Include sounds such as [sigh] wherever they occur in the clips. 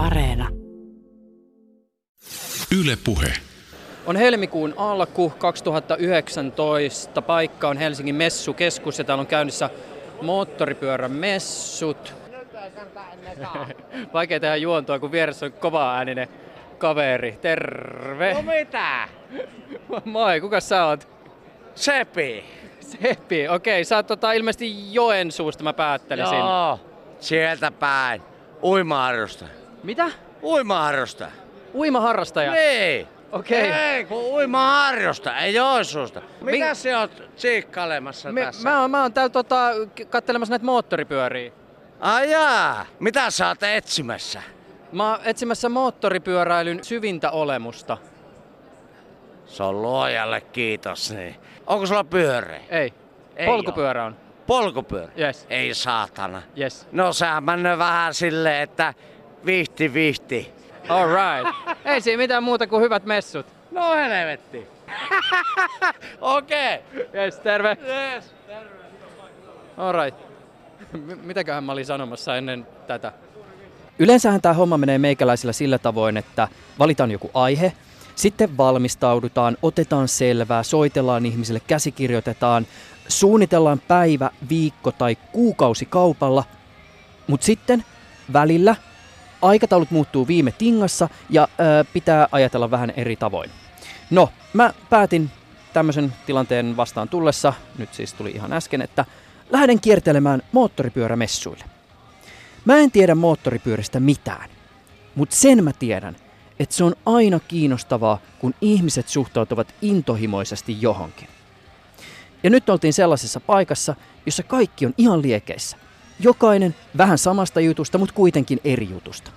Areena. Yle Puhe. On helmikuun alku 2019. Paikka on Helsingin messukeskus ja täällä on käynnissä moottoripyörämessut. [laughs] Vaikea tehdä juontoa, kun vieressä on kova ääninen kaveri. Terve! No mitä? [laughs] Moi, kuka sä oot? Sepi. Seppi, okei, sä oot tota, ilmeisesti Joensuusta, mä päättelisin. Joo, sieltä päin. Uimaharrosta. Mitä? Uimaharrosta. Uimaharrastaja? Niin. Okei. Ei, kun uimaharrosta, ei Joensuusta. Mitä Mi- sä oot tsiikkailemassa Me, tässä? mä, oon, mä oon täällä tota, kattelemassa näitä moottoripyöriä. Ai jaa, mitä sä oot etsimässä? Mä oon etsimässä moottoripyöräilyn syvintä olemusta. Se on luojalle kiitos, niin. Onko sulla pyöreä? Ei. Ei Polkupyörä on. Polkupyörä? Yes. Ei saatana. Yes. No sehän menee vähän silleen, että vihti vihti. All right. Ei siinä mitään muuta kuin hyvät messut. No helvetti. [laughs] Okei. Yes, terve. Yes. All right. M- mitäköhän mä olin sanomassa ennen tätä? Yleensähän tämä homma menee meikäläisillä sillä tavoin, että valitaan joku aihe, sitten valmistaudutaan, otetaan selvää, soitellaan ihmisille, käsikirjoitetaan, suunnitellaan päivä, viikko tai kuukausi kaupalla, mutta sitten välillä aikataulut muuttuu viime tingassa ja ö, pitää ajatella vähän eri tavoin. No, mä päätin tämmöisen tilanteen vastaan tullessa, nyt siis tuli ihan äsken, että lähden kiertelemään moottoripyörämessuille. Mä en tiedä moottoripyöristä mitään, mutta sen mä tiedän, että se on aina kiinnostavaa, kun ihmiset suhtautuvat intohimoisesti johonkin. Ja nyt oltiin sellaisessa paikassa, jossa kaikki on ihan liekeissä. Jokainen vähän samasta jutusta, mutta kuitenkin eri jutusta.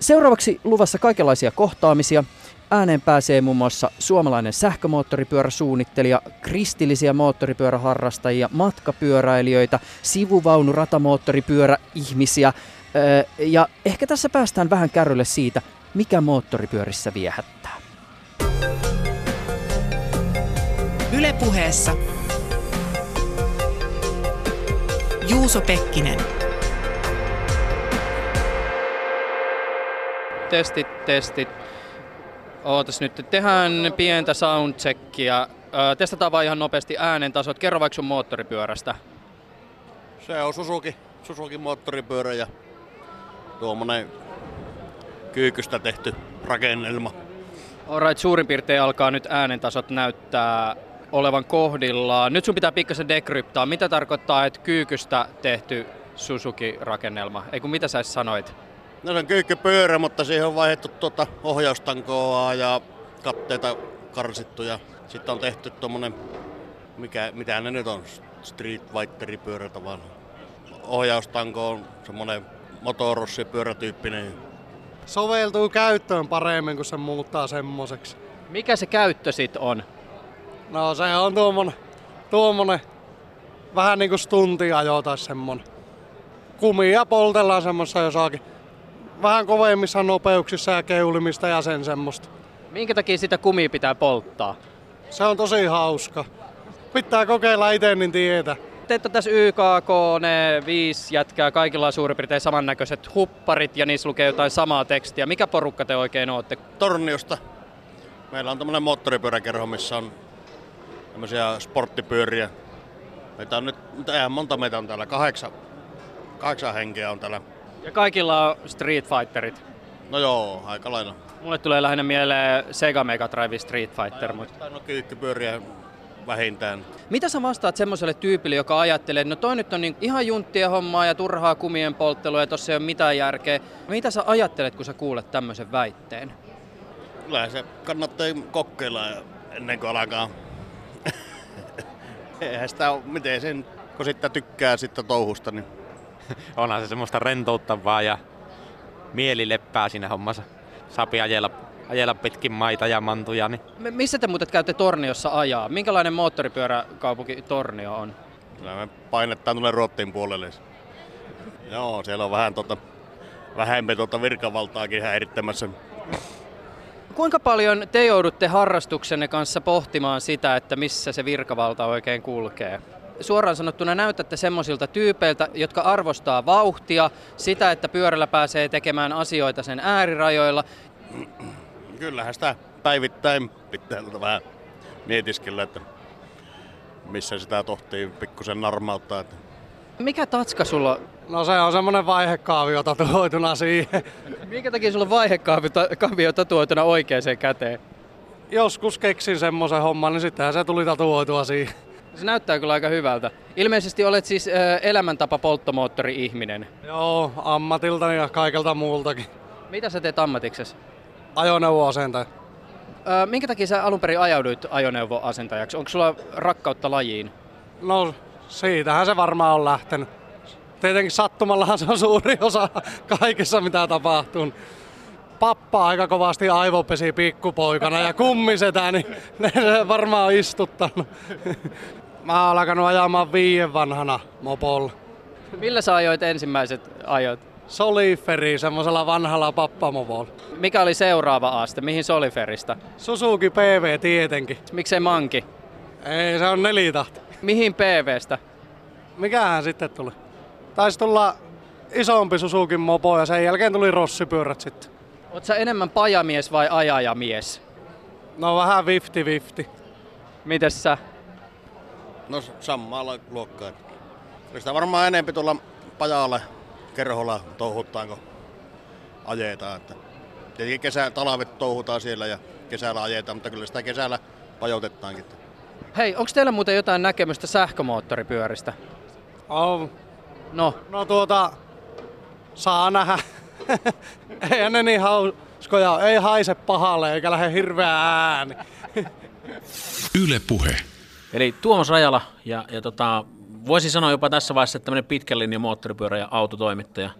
Seuraavaksi luvassa kaikenlaisia kohtaamisia. Ääneen pääsee muun muassa suomalainen sähkömoottoripyöräsuunnittelija, kristillisiä moottoripyöräharrastajia, matkapyöräilijöitä, sivuvaunu ratamoottoripyöräihmisiä. Öö, ja ehkä tässä päästään vähän kärrylle siitä, mikä moottoripyörissä viehättää. Yle Juuso Pekkinen. Testit, testit. Ootas nyt, tehdään pientä soundcheckia. Öö, testataan vaan ihan nopeasti äänen tasot. Kerro vaikka sun moottoripyörästä. Se on Suzuki, Suzuki moottoripyörä ja tuommoinen kyykystä tehty rakennelma. Alright, suurin piirtein alkaa nyt äänentasot näyttää olevan kohdillaan. Nyt sun pitää pikkasen dekryptaa. Mitä tarkoittaa, että kyykystä tehty Suzuki-rakennelma? Ei kun mitä sä sanoit? No se on kyykkypyörä, mutta siihen on vaihdettu tuota ohjaustankoa ja katteita karsittu ja sitten on tehty tuommoinen, mikä, mitä ne nyt on, Street Fighteripyörä tavallaan. Ohjaustanko on semmoinen motorossipyörätyyppinen. soveltuu käyttöön paremmin, kun se muuttaa semmoiseksi. Mikä se käyttö sit on? No se on tuommoinen, tuommoinen vähän niinku stuntiajo tai semmonen. Kumia poltellaan semmoissa jossakin vähän kovemmissa nopeuksissa ja keulimista ja sen semmoista. Minkä takia sitä kumia pitää polttaa? Se on tosi hauska. Pitää kokeilla itse, niin tietää. Teet on tässä YKK, ne viisi jätkää, kaikilla on suurin piirtein samannäköiset hupparit ja niissä lukee jotain samaa tekstiä. Mikä porukka te oikein ootte? Torniosta. Meillä on tämmöinen moottoripyöräkerho, missä on tämmöisiä sporttipyöriä. Meitä on nyt, mitä eihän monta meitä on täällä, kahdeksan, kahdeksan henkeä on täällä. Ja kaikilla on Street Fighterit. No joo, aika lailla. Mulle tulee lähinnä mieleen Sega Mega Drive Street Fighter. Mutta... Tai no kyykkypyöriä vähintään. Mitä sä vastaat semmoiselle tyypille, joka ajattelee, että no toi nyt on niin ihan junttien hommaa ja turhaa kumien polttelua ja tossa ei ole mitään järkeä. Mitä sä ajattelet, kun sä kuulet tämmöisen väitteen? Kyllä se kannattaa kokeilla ennen kuin alkaa. Eihän sitä ole, miten sen, kun sitten tykkää sitten touhusta, niin [laughs] onhan se semmoista rentouttavaa ja mieli leppää siinä hommassa. Saapi ajella, ajella pitkin maita ja mantuja. Niin. M- missä te muuten käytte Torniossa ajaa? Minkälainen moottoripyöräkaupunki Tornio on? kyllä me painettaan tuonne Ruottiin puolelle. Joo, siellä on vähän tota, vähemmän tuota virkavaltaakin häirittämässä. Kuinka paljon te joudutte harrastuksenne kanssa pohtimaan sitä, että missä se virkavalta oikein kulkee? suoraan sanottuna näytätte semmoisilta tyypeiltä, jotka arvostaa vauhtia, sitä, että pyörällä pääsee tekemään asioita sen äärirajoilla. Kyllähän sitä päivittäin pitää tuota vähän mietiskellä, että missä sitä tohtii pikkusen narmauttaa. Että Mikä tatska sulla? No se on semmonen vaihekaavio tatuoituna siihen. Minkä takia sulla on vaihekavio tatuoituna oikeaan käteen? Joskus keksin semmoisen homman, niin sittenhän se tuli tatuoitua siihen. Se näyttää kyllä aika hyvältä. Ilmeisesti olet siis ö, elämäntapa polttomoottori-ihminen. Joo, ammatiltani ja kaikelta muultakin. Mitä sä teet ammatiksesi? Ajoneuvoasentaja. Ö, minkä takia sä alun perin ajauduit ajoneuvoasentajaksi? Onko sulla rakkautta lajiin? No siitähän se varmaan on lähtenyt. Tietenkin sattumallahan se on suuri osa kaikessa mitä tapahtuu. Pappa aika kovasti aivopesi pikkupoikana ja kummisetä, niin ne se varmaan on istuttanut. Mä oon alkanut ajamaan viien vanhana mopolla. Millä sä ajoit ensimmäiset ajot? Soliferi, semmoisella vanhalla pappamopolla. Mikä oli seuraava aste? Mihin Soliferista? Suzuki PV tietenkin. Miksei Manki? Ei, se on nelitahti. Mihin PVstä? Mikähän sitten tuli? Taisi tulla isompi Suzuki mopo ja sen jälkeen tuli rossipyörät sitten. Oot sä enemmän pajamies vai ajajamies? No vähän 50-50. Mites sä? no samaa luokkaa. sitä varmaan enempi tuolla pajalle kerholla touhuttaan, kun ajetaan. Että tietenkin kesä, talvet touhutaan siellä ja kesällä ajetaan, mutta kyllä sitä kesällä pajoitetaankin. Hei, onko teillä muuten jotain näkemystä sähkömoottoripyöristä? Oh, No, no tuota, saa nähdä. [laughs] ei ne niin hauskoja, ei haise pahalle eikä lähde hirveä ääni. [laughs] Yle Puhe. Eli Tuomas Rajala ja, ja tota, voisi sanoa jopa tässä vaiheessa, että tämmöinen pitkän linjan moottoripyörä ja autotoimittaja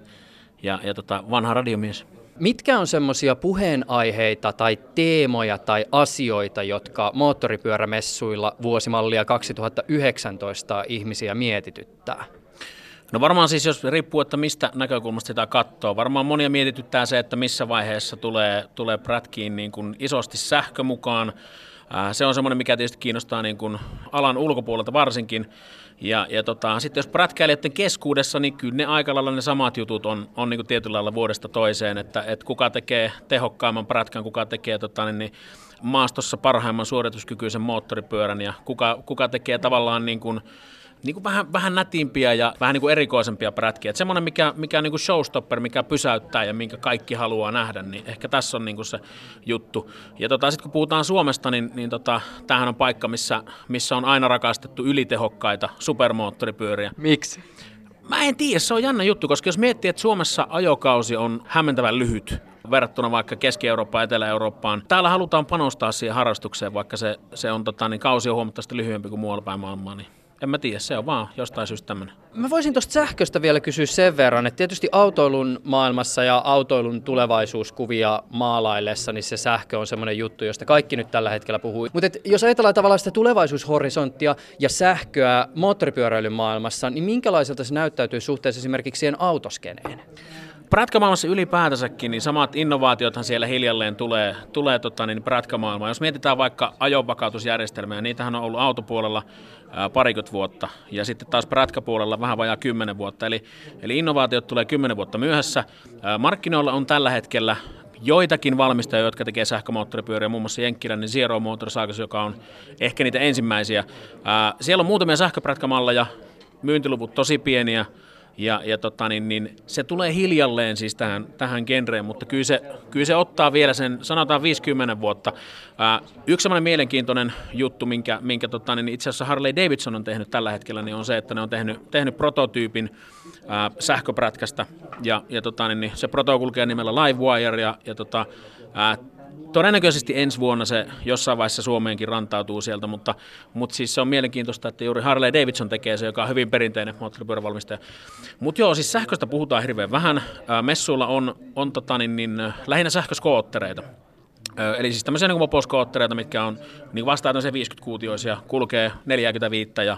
ja, ja tota, vanha radiomies. Mitkä on semmoisia puheenaiheita tai teemoja tai asioita, jotka moottoripyörämessuilla vuosimallia 2019 ihmisiä mietityttää? No varmaan siis, jos riippuu, että mistä näkökulmasta sitä katsoo. Varmaan monia mietityttää se, että missä vaiheessa tulee, tulee prätkiin niin kuin isosti sähkö mukaan. Ää, Se on semmoinen, mikä tietysti kiinnostaa niin kuin alan ulkopuolelta varsinkin. Ja, ja tota, sitten jos prätkäilijöiden keskuudessa, niin kyllä ne aika lailla ne samat jutut on, on niin kuin tietyllä lailla vuodesta toiseen, että, että kuka tekee tehokkaamman prätkän, kuka tekee tota, niin, niin maastossa parhaimman suorituskykyisen moottoripyörän ja kuka, kuka tekee tavallaan niin kuin, niin kuin vähän, vähän nätimpiä ja vähän niin kuin erikoisempia prätkiä. Semmoinen, mikä, mikä on niin kuin showstopper, mikä pysäyttää ja minkä kaikki haluaa nähdä, niin ehkä tässä on niin kuin se juttu. Ja tota, sitten kun puhutaan Suomesta, niin, niin tota, tämähän on paikka, missä, missä on aina rakastettu ylitehokkaita supermoottoripyöriä. Miksi? Mä en tiedä, se on jännä juttu, koska jos miettii, että Suomessa ajokausi on hämmentävän lyhyt verrattuna vaikka Keski-Eurooppaan ja Etelä-Eurooppaan. Täällä halutaan panostaa siihen harrastukseen, vaikka se, se on tota, niin kausi on huomattavasti lyhyempi kuin muualla päin maailmaa, niin en mä tiedä, se on vaan jostain syystä tämmöinen. Mä voisin tuosta sähköstä vielä kysyä sen verran, että tietysti autoilun maailmassa ja autoilun tulevaisuuskuvia maalaillessa, niin se sähkö on semmoinen juttu, josta kaikki nyt tällä hetkellä puhuu. Mutta jos ajatellaan tavallaan sitä tulevaisuushorisonttia ja sähköä moottoripyöräilyn maailmassa, niin minkälaiselta se näyttäytyy suhteessa esimerkiksi siihen autoskeneen? Prätkämaailmassa ylipäätänsäkin, niin samat innovaatiothan siellä hiljalleen tulee, tulee tota, niin prätkämaailmaan. Jos mietitään vaikka ajonvakautusjärjestelmiä, niitähän on ollut autopuolella parikymmentä vuotta ja sitten taas prätkäpuolella vähän vajaa kymmenen vuotta. Eli, eli innovaatiot tulee kymmenen vuotta myöhässä. Markkinoilla on tällä hetkellä joitakin valmistajia, jotka tekee sähkömoottoripyöriä, muun muassa Jenkkilän niin Zero Motorcycles, joka on ehkä niitä ensimmäisiä. Siellä on muutamia sähköprätkämalleja, myyntiluvut tosi pieniä, ja, ja tota, niin, niin, se tulee hiljalleen siis tähän, tähän genreen, mutta kyllä se, kyllä se ottaa vielä sen, sanotaan 50 vuotta. Ää, yksi sellainen mielenkiintoinen juttu, minkä, minkä tota, niin itse asiassa Harley Davidson on tehnyt tällä hetkellä, niin on se, että ne on tehnyt, tehnyt prototyypin ää, sähköprätkästä. Ja, ja tota, niin, niin, se proto kulkee nimellä Livewire ja, ja tota, ää, Todennäköisesti ensi vuonna se jossain vaiheessa Suomeenkin rantautuu sieltä, mutta, mutta siis se on mielenkiintoista, että juuri Harley Davidson tekee se, joka on hyvin perinteinen moottoripyörävalmistaja. Mutta joo, siis sähköstä puhutaan hirveän vähän. Messuilla on, on tota, niin, niin, lähinnä sähköskoottereita. Eli siis tämmöisiä niin moposkoottereita, mitkä on niin vastaan 50-kuutioisia, kulkee 45 ja,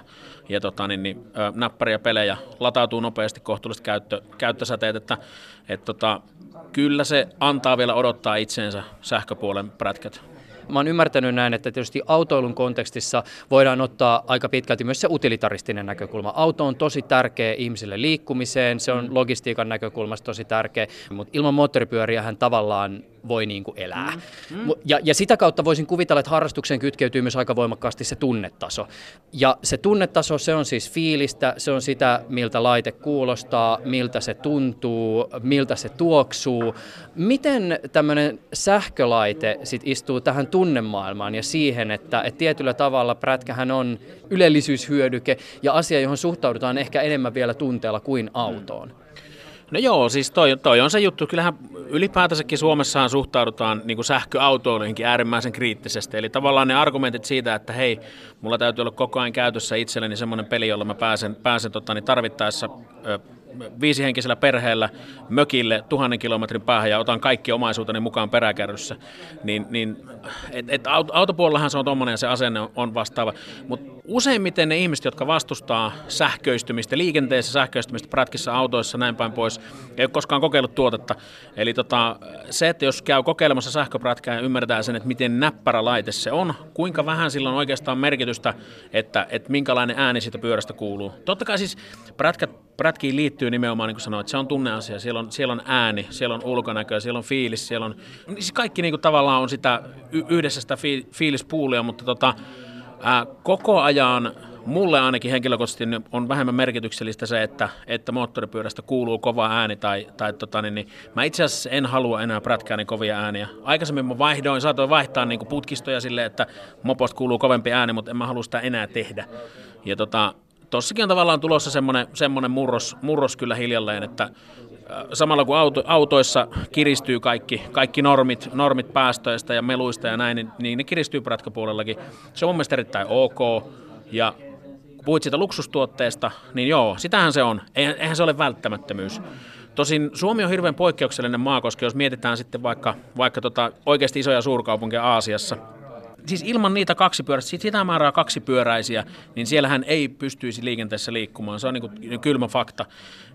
ja tota, niin, niin, näppäriä pelejä, latautuu nopeasti kohtuulliset käyttö, käyttösäteet, että et, tota, kyllä se antaa vielä odottaa itseensä sähköpuolen prätkät. Mä oon ymmärtänyt näin, että tietysti autoilun kontekstissa voidaan ottaa aika pitkälti myös se utilitaristinen näkökulma. Auto on tosi tärkeä ihmisille liikkumiseen, se on logistiikan näkökulmasta tosi tärkeä, mutta ilman moottoripyöriä hän tavallaan voi niin kuin elää. Mm. Mm. Ja, ja sitä kautta voisin kuvitella, että harrastukseen kytkeytyy myös aika voimakkaasti se tunnetaso. Ja se tunnetaso, se on siis fiilistä, se on sitä, miltä laite kuulostaa, miltä se tuntuu, miltä se tuoksuu. Miten tämmöinen sähkölaite sit istuu tähän tunnemaailmaan ja siihen, että, että tietyllä tavalla prätkähän on ylellisyyshyödyke ja asia, johon suhtaudutaan ehkä enemmän vielä tunteella kuin autoon? No joo, siis toi, toi on se juttu. Kyllähän ylipäätänsäkin Suomessahan suhtaudutaan niin kuin sähköautoiluihinkin äärimmäisen kriittisesti. Eli tavallaan ne argumentit siitä, että hei, mulla täytyy olla koko ajan käytössä itselleni semmoinen peli, jolla mä pääsen, pääsen tota, niin tarvittaessa ö, viisihenkisellä perheellä mökille tuhannen kilometrin päähän ja otan kaikki omaisuuteni mukaan peräkärryssä, niin, niin et, et autopuolellahan se on tuommoinen ja se asenne on vastaava. Mutta useimmiten ne ihmiset, jotka vastustaa sähköistymistä, liikenteessä sähköistymistä, pratkissa autoissa, näin päin pois, ei ole koskaan kokeillut tuotetta. Eli tota, se, että jos käy kokeilemassa sähköprätkää ja ymmärtää sen, että miten näppärä laite se on, kuinka vähän sillä on oikeastaan merkitystä, että, että minkälainen ääni siitä pyörästä kuuluu. Totta kai siis prätkät, prätkiin liittyy nimenomaan, niin kuin sanoin, että se on tunneasia, siellä on, siellä on ääni, siellä on ulkonäkö, siellä on fiilis, siellä on, siis kaikki niin kuin tavallaan on sitä yhdessä sitä fiilispuulia, mutta tota, ää, koko ajan mulle ainakin henkilökohtaisesti on vähemmän merkityksellistä se, että, että moottoripyörästä kuuluu kova ääni tai, tai tota, niin, niin, mä itse asiassa en halua enää prätkää niin kovia ääniä. Aikaisemmin mä vaihdoin, saatoin vaihtaa niin putkistoja silleen, että moposta kuuluu kovempi ääni, mutta en mä halua sitä enää tehdä. Ja tota, tossakin on tavallaan tulossa semmoinen murros, murros kyllä hiljalleen, että samalla kun auto, autoissa kiristyy kaikki, kaikki normit, normit päästöistä ja meluista ja näin, niin, niin ne kiristyy pratkapuolellakin. Se on mun mielestä erittäin ok. Ja kun puhuit siitä luksustuotteesta, niin joo, sitähän se on. Eihän, eihän se ole välttämättömyys. Tosin Suomi on hirveän poikkeuksellinen maa, koska jos mietitään sitten vaikka, vaikka tota oikeasti isoja suurkaupunkeja Aasiassa, siis ilman niitä kaksipyöräisiä, sitä määrää kaksipyöräisiä, niin siellähän ei pystyisi liikenteessä liikkumaan. Se on niin kuin kylmä fakta.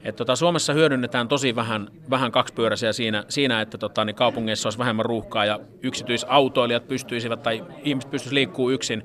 Et tota, Suomessa hyödynnetään tosi vähän, vähän kaksipyöräisiä siinä, siinä että tota, niin kaupungeissa olisi vähemmän ruuhkaa ja yksityisautoilijat pystyisivät tai ihmiset pystyisivät liikkuu yksin.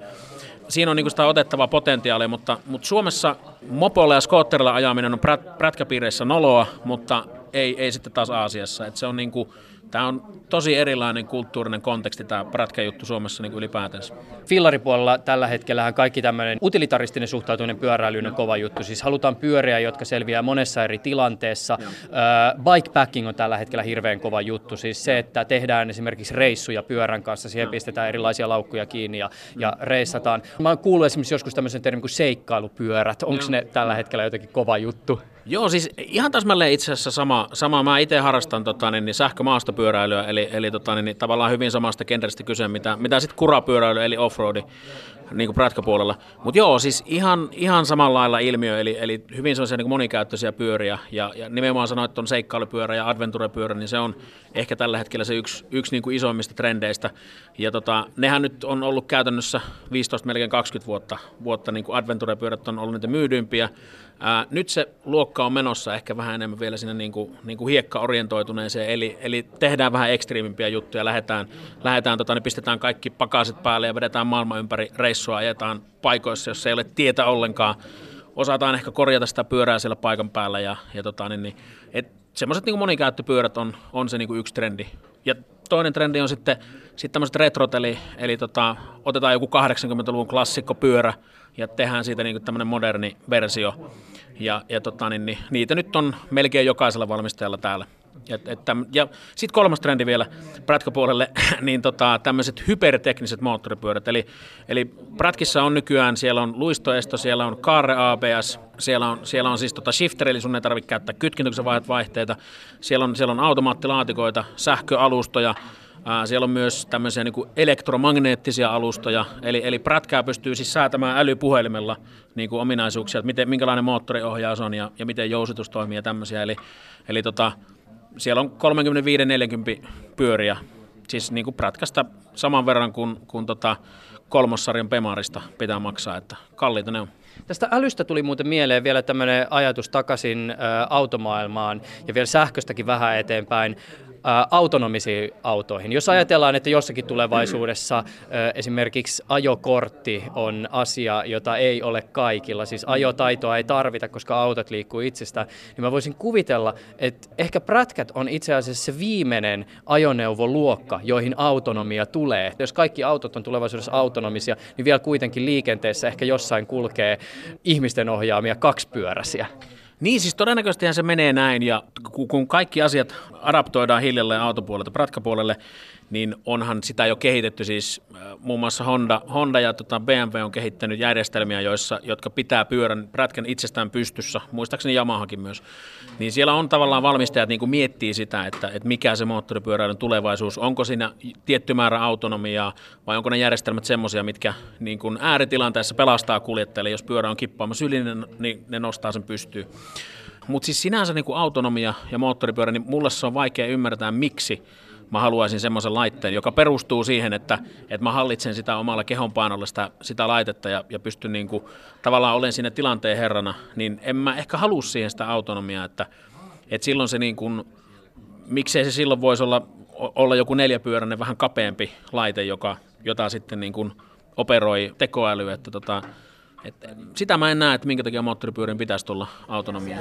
Siinä on niin sitä otettavaa potentiaalia, mutta, mutta Suomessa mopolla ja skootterilla ajaminen on prät, prätkäpiireissä noloa, mutta ei, ei sitten taas Aasiassa. Et se on niin kuin, Tämä on tosi erilainen kulttuurinen konteksti tämä prätkäjuttu Suomessa niin ykylipäätänsä. Fillaripuolella tällä hetkellä kaikki tämmöinen utilitaristinen suhtautuminen pyöräilyyn on kova juttu. Siis halutaan pyöriä, jotka selviää monessa eri tilanteessa. Uh, bikepacking on tällä hetkellä hirveän kova juttu. Siis se, että tehdään esimerkiksi reissuja pyörän kanssa, siihen pistetään erilaisia laukkuja kiinni ja, ja reissataan. Mä oon kuullut esimerkiksi joskus tämmöisen termin kuin seikkailupyörät. Onko ne tällä hetkellä jotenkin kova juttu? Joo, siis ihan täsmälleen itse asiassa sama. sama. Mä itse harrastan tota, niin, niin sähkömaastopyöräilyä, eli, eli tota, niin, niin, tavallaan hyvin samasta kentästä kyse, mitä, mitä sitten kurapyöräily, eli offroadi niin kuin prätkäpuolella. Mutta joo, siis ihan, ihan samalla lailla ilmiö, eli, eli hyvin sellaisia niin monikäyttöisiä pyöriä, ja, ja nimenomaan sanoit, että on seikkailupyörä ja adventurepyörä, niin se on ehkä tällä hetkellä se yksi, yksi niin kuin isoimmista trendeistä. Ja tota, nehän nyt on ollut käytännössä 15, melkein 20 vuotta, vuotta niin kuin adventurepyörät on ollut niitä myydyimpiä, Ää, nyt se luokka on menossa ehkä vähän enemmän vielä sinne niin kuin, niin kuin hiekka-orientoituneeseen, eli, eli tehdään vähän ekstriimimpiä juttuja, lähdetään, lähdetään tota, niin pistetään kaikki pakaset päälle ja vedetään maailman ympäri reissua, ajetaan paikoissa, jos ei ole tietä ollenkaan, osataan ehkä korjata sitä pyörää siellä paikan päällä ja, ja tota, niin, niin, semmoiset niin monikäyttöpyörät on, on se niin kuin yksi trendi. Ja toinen trendi on sitten, sitten tämmöiset retrot, eli, eli tota, otetaan joku 80-luvun klassikkopyörä ja tehdään siitä niin tämmöinen moderni versio. Ja, ja tota, niin, niin, niitä nyt on melkein jokaisella valmistajalla täällä. Ja, että, ja sitten kolmas trendi vielä prätkäpuolelle, [clears throat] niin tota, tämmöiset hypertekniset moottoripyörät. Eli, eli prätkissä on nykyään, siellä on luistoesto, siellä on kaare ABS, siellä on, siellä on siis tota shifter, eli sun ei tarvitse käyttää kytkentyksen vaihteita, siellä on, siellä on automaattilaatikoita, sähköalustoja, siellä on myös tämmöisiä niin elektromagneettisia alustoja, eli, eli prätkää pystyy siis säätämään älypuhelimella niin kuin ominaisuuksia, että miten, minkälainen moottoriohjaus on ja, ja miten jousitus toimii ja tämmöisiä. Eli, eli tota, siellä on 35-40 pyöriä, siis niin kuin prätkästä saman verran kuin, kuin tota kolmossarjan Pemarista pitää maksaa, että kalliita ne on. Tästä älystä tuli muuten mieleen vielä tämmöinen ajatus takaisin automaailmaan ja vielä sähköstäkin vähän eteenpäin autonomisiin autoihin. Jos ajatellaan, että jossakin tulevaisuudessa ää, esimerkiksi ajokortti on asia, jota ei ole kaikilla, siis ajotaitoa ei tarvita, koska autot liikkuu itsestään, niin mä voisin kuvitella, että ehkä prätkät on itse asiassa se viimeinen ajoneuvoluokka, joihin autonomia tulee. Jos kaikki autot on tulevaisuudessa autonomisia, niin vielä kuitenkin liikenteessä ehkä jossain kulkee ihmisten ohjaamia kaksipyöräisiä. Niin, siis todennäköisesti se menee näin, ja kun kaikki asiat adaptoidaan hiljalleen autopuolelta pratkapuolelle, niin onhan sitä jo kehitetty, siis äh, muun muassa Honda, Honda ja tota BMW on kehittänyt järjestelmiä, joissa, jotka pitää pyörän prätkän itsestään pystyssä, muistaakseni Yamahakin myös, niin siellä on tavallaan valmistajat niin kuin miettii sitä, että, että mikä se moottoripyöräilyn tulevaisuus, onko siinä tietty määrä autonomiaa vai onko ne järjestelmät semmoisia, mitkä niin kuin ääritilanteessa pelastaa kuljettajalle, jos pyörä on kippaamassa yli, niin ne nostaa sen pystyyn. Mutta siis sinänsä niin kuin autonomia ja moottoripyörä, niin mulle se on vaikea ymmärtää, miksi mä haluaisin semmoisen laitteen, joka perustuu siihen, että, että mä hallitsen sitä omalla kehonpainolla sitä, sitä laitetta ja, ja pystyn niin kuin, tavallaan olen siinä tilanteen herrana, niin en mä ehkä halua siihen sitä autonomiaa, että, että silloin se niin kuin, miksei se silloin voisi olla, olla joku neljäpyöräinen vähän kapeampi laite, joka, jota sitten niin kuin operoi tekoäly, että tota, että sitä mä en näe, että minkä takia moottoripyörien pitäisi tulla autonomiaa.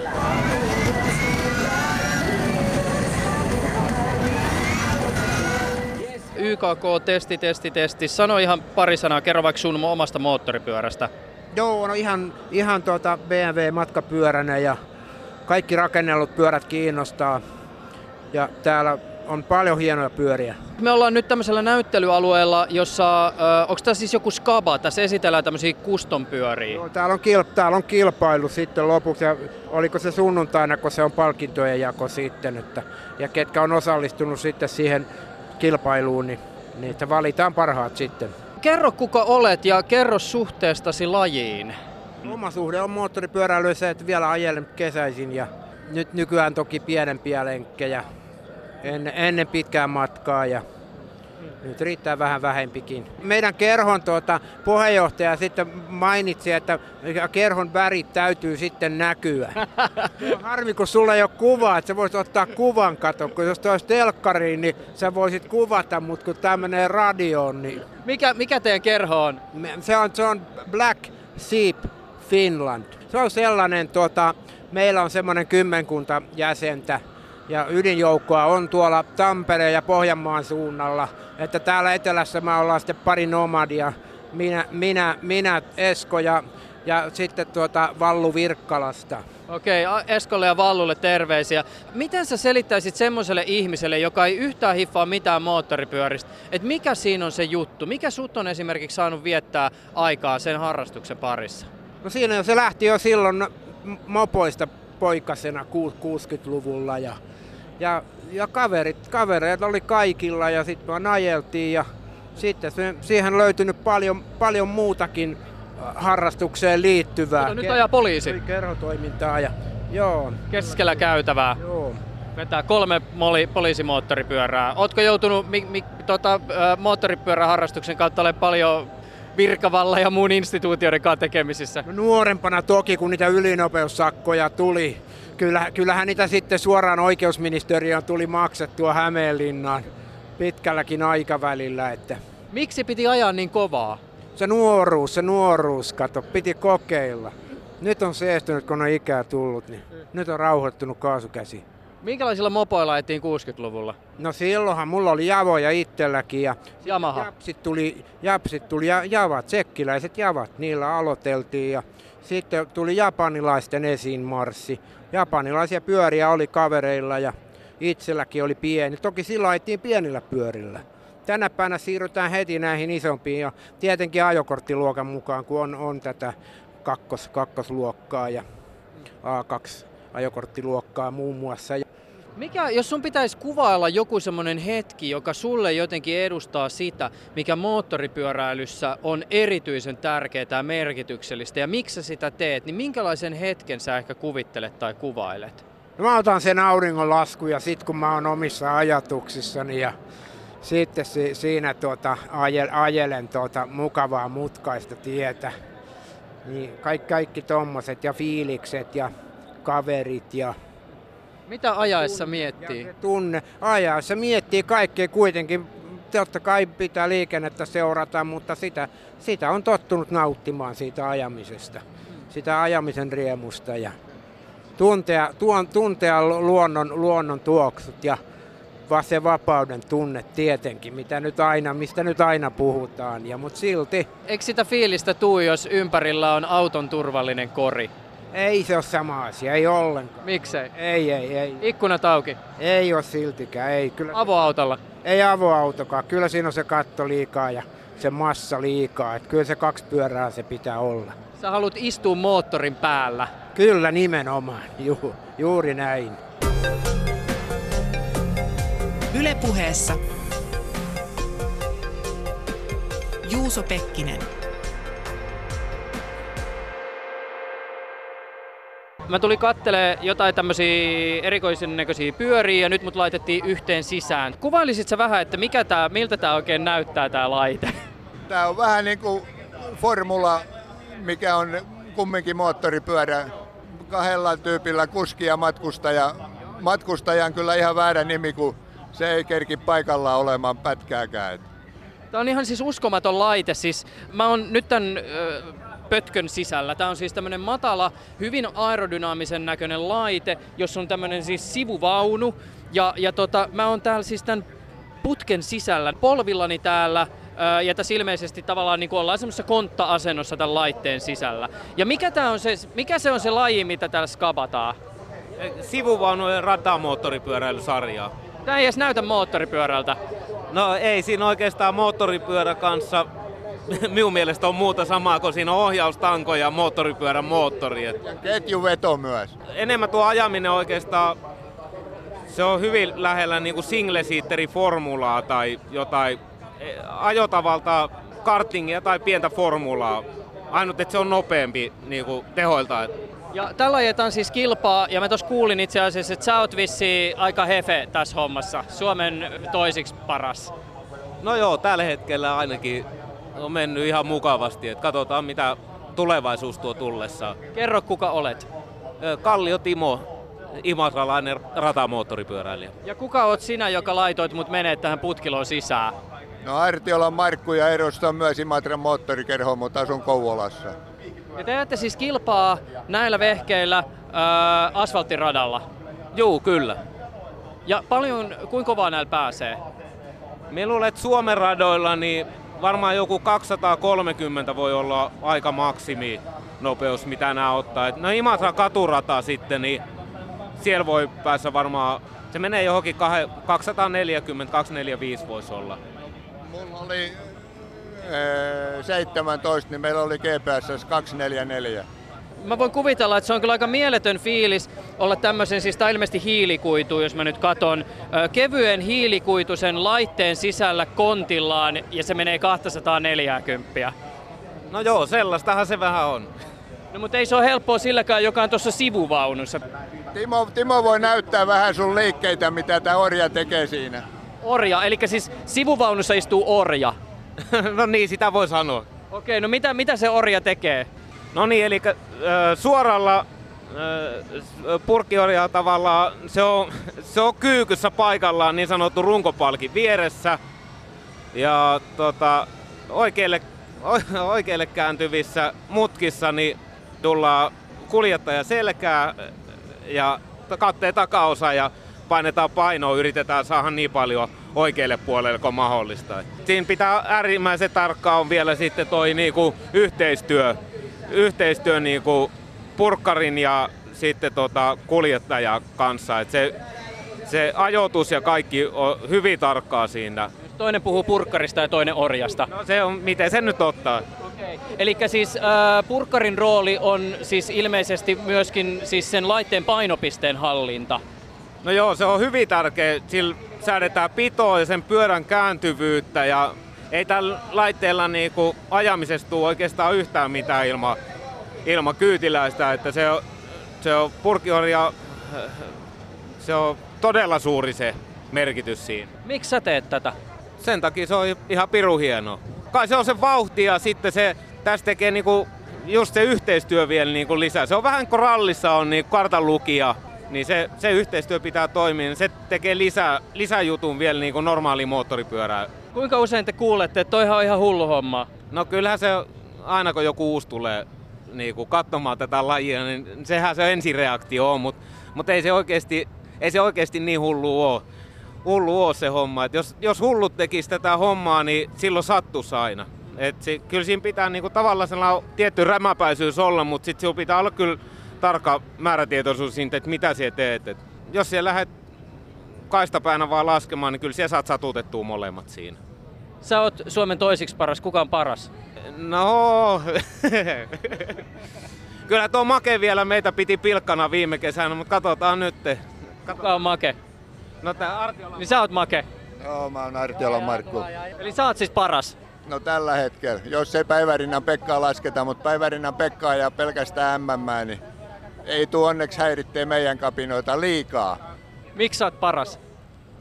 YKK, testi, testi, testi. Sano ihan pari sanaa, kerro vaikka sun omasta moottoripyörästä. Joo, no ihan, ihan tuota BMW-matkapyöräinen ja kaikki rakennellut pyörät kiinnostaa. Ja täällä on paljon hienoja pyöriä. Me ollaan nyt tämmöisellä näyttelyalueella, jossa, äh, onko tämä siis joku skaba, tässä esitellään tämmöisiä custom-pyöriä? Joo, täällä on, kil, täällä on kilpailu sitten lopuksi, ja oliko se sunnuntaina, kun se on palkintojen jako sitten, että, ja ketkä on osallistunut sitten siihen kilpailuun, niin niitä valitaan parhaat sitten. Kerro kuka olet ja kerro suhteestasi lajiin. Oma suhde on moottoripyöräily se, että vielä ajelen kesäisin ja nyt nykyään toki pienempiä lenkkejä ennen, ennen pitkää matkaa ja nyt riittää vähän vähempikin. Meidän kerhon tuota, puheenjohtaja sitten mainitsi, että kerhon värit täytyy sitten näkyä. [laughs] Harmi, kun sulla ei ole kuvaa, että sä voisit ottaa kuvan, kato, kun jos olisi telkkariin, niin sä voisit kuvata, mutta kun tämä menee radioon, niin... Mikä, mikä teidän kerho on? Se on, se on Black Sheep Finland. Se on sellainen, tuota, meillä on semmoinen kymmenkunta jäsentä, ja ydinjoukkoa on tuolla Tampereen ja Pohjanmaan suunnalla. Että täällä etelässä me ollaan sitten pari nomadia, minä, minä, minä Esko ja, ja sitten tuota Vallu Virkkalasta. Okei, Eskolle ja Vallulle terveisiä. Miten sä selittäisit semmoiselle ihmiselle, joka ei yhtään hiffaa mitään moottoripyöristä, että mikä siinä on se juttu? Mikä sut on esimerkiksi saanut viettää aikaa sen harrastuksen parissa? No siinä se lähti jo silloin mopoista poikasena 60-luvulla ja ja, ja kaverit, kavereita oli kaikilla ja sitten vaan ajeltiin ja sitten se, siihen löytynyt paljon, paljon muutakin äh, harrastukseen liittyvää. Mutta nyt ajaa poliisi. Kerhotoimintaa ja joo. Keskellä käytävää. Joo. Vetää kolme moli, poliisimoottoripyörää. Ootko joutunut mi, mi, tota, moottoripyöräharrastuksen kautta ole paljon virkavalla ja muun instituutioiden kanssa tekemisissä? No nuorempana toki, kun niitä ylinopeussakkoja tuli, kyllä, kyllähän niitä sitten suoraan oikeusministeriöön tuli maksettua Hämeenlinnaan pitkälläkin aikavälillä. Että. Miksi piti ajaa niin kovaa? Se nuoruus, se nuoruus, kato, piti kokeilla. Nyt on seestynyt, kun on ikää tullut, niin nyt on rauhoittunut kaasukäsi. Minkälaisilla mopoilla ajettiin 60-luvulla? No silloinhan mulla oli javoja itselläkin ja Yamaha. japsit tuli, japsit tuli ja javat, tsekkiläiset javat, niillä aloiteltiin ja sitten tuli japanilaisten esiinmarssi. Japanilaisia pyöriä oli kavereilla ja itselläkin oli pieni. Toki silloin ajettiin pienillä pyörillä. Tänä päivänä siirrytään heti näihin isompiin ja tietenkin ajokorttiluokan mukaan, kun on, on tätä kakkos, kakkosluokkaa ja A2 ajokorttiluokkaa muun muassa. Mikä, jos sun pitäisi kuvailla joku semmoinen hetki, joka sulle jotenkin edustaa sitä, mikä moottoripyöräilyssä on erityisen tärkeää ja merkityksellistä ja miksi sä sitä teet, niin minkälaisen hetken sä ehkä kuvittelet tai kuvailet? No mä otan sen auringonlasku ja sitten kun mä oon omissa ajatuksissani ja sitten si- siinä tuota, ajel, ajelen tuota mukavaa mutkaista tietä. Niin kaikki, kaikki tommoset ja fiilikset ja kaverit ja Mitä ajaessa miettii? Tunne ajaessa miettii kaikkea kuitenkin. Totta kai pitää liikennettä seurata, mutta sitä, sitä on tottunut nauttimaan siitä ajamisesta. Sitä ajamisen riemusta ja tuntea, tuon, tuntea luonnon, luonnon tuoksut ja se vapauden tunne tietenkin, mitä nyt aina, mistä nyt aina puhutaan. Ja, mutta silti Eikö sitä fiilistä tuu, jos ympärillä on auton turvallinen kori? Ei se ole sama asia, ei ollenkaan. Miksei? Ei, ei, ei. Ikkunat auki. Ei ole siltikään, ei. Kyllä, Avoautolla. ei avoautokaan. Kyllä siinä on se katto liikaa ja se massa liikaa. Et kyllä se kaksi pyörää se pitää olla. Sä haluat istua moottorin päällä. Kyllä nimenomaan, Juu, juuri näin. Yle puheessa Juuso Pekkinen. Mä tulin kattelee jotain tämmöisiä erikoisen näköisiä pyöriä ja nyt mut laitettiin yhteen sisään. Kuvailisit sä vähän, että mikä tää, miltä tää oikein näyttää tää laite? [laughs] Tämä on vähän niin kuin formula, mikä on kumminkin moottoripyörä kahdella tyypillä kuski ja matkustaja. Matkustaja on kyllä ihan väärä nimi, kun se ei kerki paikallaan olemaan pätkääkään. Tää on ihan siis uskomaton laite. Siis mä oon nyt ö, pötkön sisällä. Tää on siis tämmönen matala, hyvin aerodynaamisen näköinen laite, jossa on tämmönen siis sivuvaunu. Ja, ja tota, mä oon täällä siis tän putken sisällä, polvillani täällä, ja tässä ilmeisesti tavallaan niin ollaan semmoisessa kontta-asennossa tämän laitteen sisällä. Ja mikä, tää on se, mikä se on se laji, mitä täällä skabataan? Sivuvaunujen ratamoottoripyöräilysarjaa. Tää ei edes näytä moottoripyörältä. No ei siinä oikeastaan moottoripyörä kanssa [laughs] minun mielestä on muuta samaa, kun siinä on ohjaustanko ja moottoripyörän moottori. Et Ketjuveto myös. enemmän tuo ajaminen oikeastaan, se on hyvin lähellä niin kuin single formulaa tai jotain eh, ajotavalta kartingia tai pientä formulaa. Ainut, että se on nopeampi niin kuin tehoilta. Ja tällä ajetaan siis kilpaa, ja mä tuossa kuulin itse asiassa, että sä oot vissi aika hefe tässä hommassa. Suomen toisiksi paras. No joo, tällä hetkellä ainakin on mennyt ihan mukavasti. Et katsotaan, mitä tulevaisuus tuo tullessaan. Kerro, kuka olet. Kallio Timo, imatralainen ratamoottoripyöräilijä. Ja kuka oot sinä, joka laitoit mut menee tähän putkiloon sisään? No Artiolan Markku ja edustan myös Imatran moottorikerhoa, mutta asun Kouvolassa. Ja te ajatte siis kilpaa näillä vehkeillä ää, asfalttiradalla. Juu, kyllä. Ja paljon, kuinka kovaa näillä pääsee? Minä luulen, että Suomen radoilla niin varmaan joku 230 voi olla aika maksimi nopeus, mitä nämä ottaa. Et No Imatra katurata sitten, niin siellä voi päässä varmaan, se menee johonkin kahe- 240, 245 voisi olla. Mulla oli ee, 17, niin meillä oli GPS 244. Mä voin kuvitella, että se on kyllä aika mieletön fiilis olla tämmöisen, siis ilmeisesti hiilikuitu, jos mä nyt katon, kevyen hiilikuitusen laitteen sisällä kontillaan ja se menee 240. No joo, sellaistahan se vähän on. No mutta ei se ole helppoa silläkään, joka on tuossa sivuvaunussa. Timo, Timo voi näyttää vähän sun liikkeitä, mitä tämä orja tekee siinä. Orja, eli siis sivuvaunussa istuu orja. [laughs] no niin, sitä voi sanoa. Okei, no mitä, mitä se orja tekee? No niin, eli äh, suoralla äh, purkkiorjaa tavallaan se on, [laughs] se on kyykyssä paikallaan niin sanottu runkopalkin vieressä. Ja tota, oikealle, [laughs] oikealle kääntyvissä mutkissa niin tullaan kuljettaja selkää ja kattee takaosa ja painetaan painoa, yritetään saada niin paljon oikealle puolelle kuin mahdollista. Siinä pitää äärimmäisen tarkkaan on vielä sitten toi niinku yhteistyö, yhteistyö niinku purkkarin ja sitten tota kuljettajan kanssa. Et se, se ajoitus ja kaikki on hyvin tarkkaa siinä. Toinen puhuu purkkarista ja toinen orjasta. No se on, miten se nyt ottaa. Eli siis äh, purkkarin rooli on siis ilmeisesti myöskin siis sen laitteen painopisteen hallinta. No joo, se on hyvin tärkeä. Sillä säädetään pitoa ja sen pyörän kääntyvyyttä ja ei tällä laitteella niinku ajamisesta tule oikeastaan yhtään mitään ilman ilma kyytiläistä, että se on, se on purkiorja, se on todella suuri se merkitys siinä. Miksi sä teet tätä? Sen takia se on ihan piru hieno. Kai se on se vauhti ja sitten se tästä tekee niinku just se yhteistyö vielä niinku lisää. Se on vähän kuin rallissa on niinku kartanlukija niin se, se yhteistyö pitää toimia, niin se tekee lisää, lisäjutun vielä niin kuin normaali moottoripyörää. Kuinka usein te kuulette, että toihan on ihan hullu homma? No kyllähän se aina kun joku uusi tulee niin kuin katsomaan tätä lajia, niin sehän se ensireaktio on, mutta, mutta ei, se oikeasti, ei se oikeasti niin hullu ole. Hullu ole se homma. Et jos, jos hullut tekisi tätä hommaa, niin silloin sattuisi aina. Et se, kyllä siinä pitää niinku tavallaan sellainen tietty rämäpäisyys olla, mutta sitten sinulla pitää olla kyllä tarkka määrätietoisuus siitä, että mitä sinä teet. Et jos siellä lähdet kaistapäänä vaan laskemaan, niin kyllä siellä saat satutettua molemmat siinä. Sä oot Suomen toisiksi paras. Kuka on paras? No, [laughs] kyllä tuo Make vielä meitä piti pilkkana viime kesänä, mutta katsotaan nyt. Kuka on Make? No tää Artiola. Niin sä oot Make. Joo, mä oon Artiola Markku. Eli sä oot siis paras. No tällä hetkellä, jos ei Päivärinnan Pekkaa lasketa, mutta Päivärinnan Pekkaa ja pelkästään MM, niin ei tuo onneksi häiritsee meidän kapinoita liikaa. Miksi sä oot paras?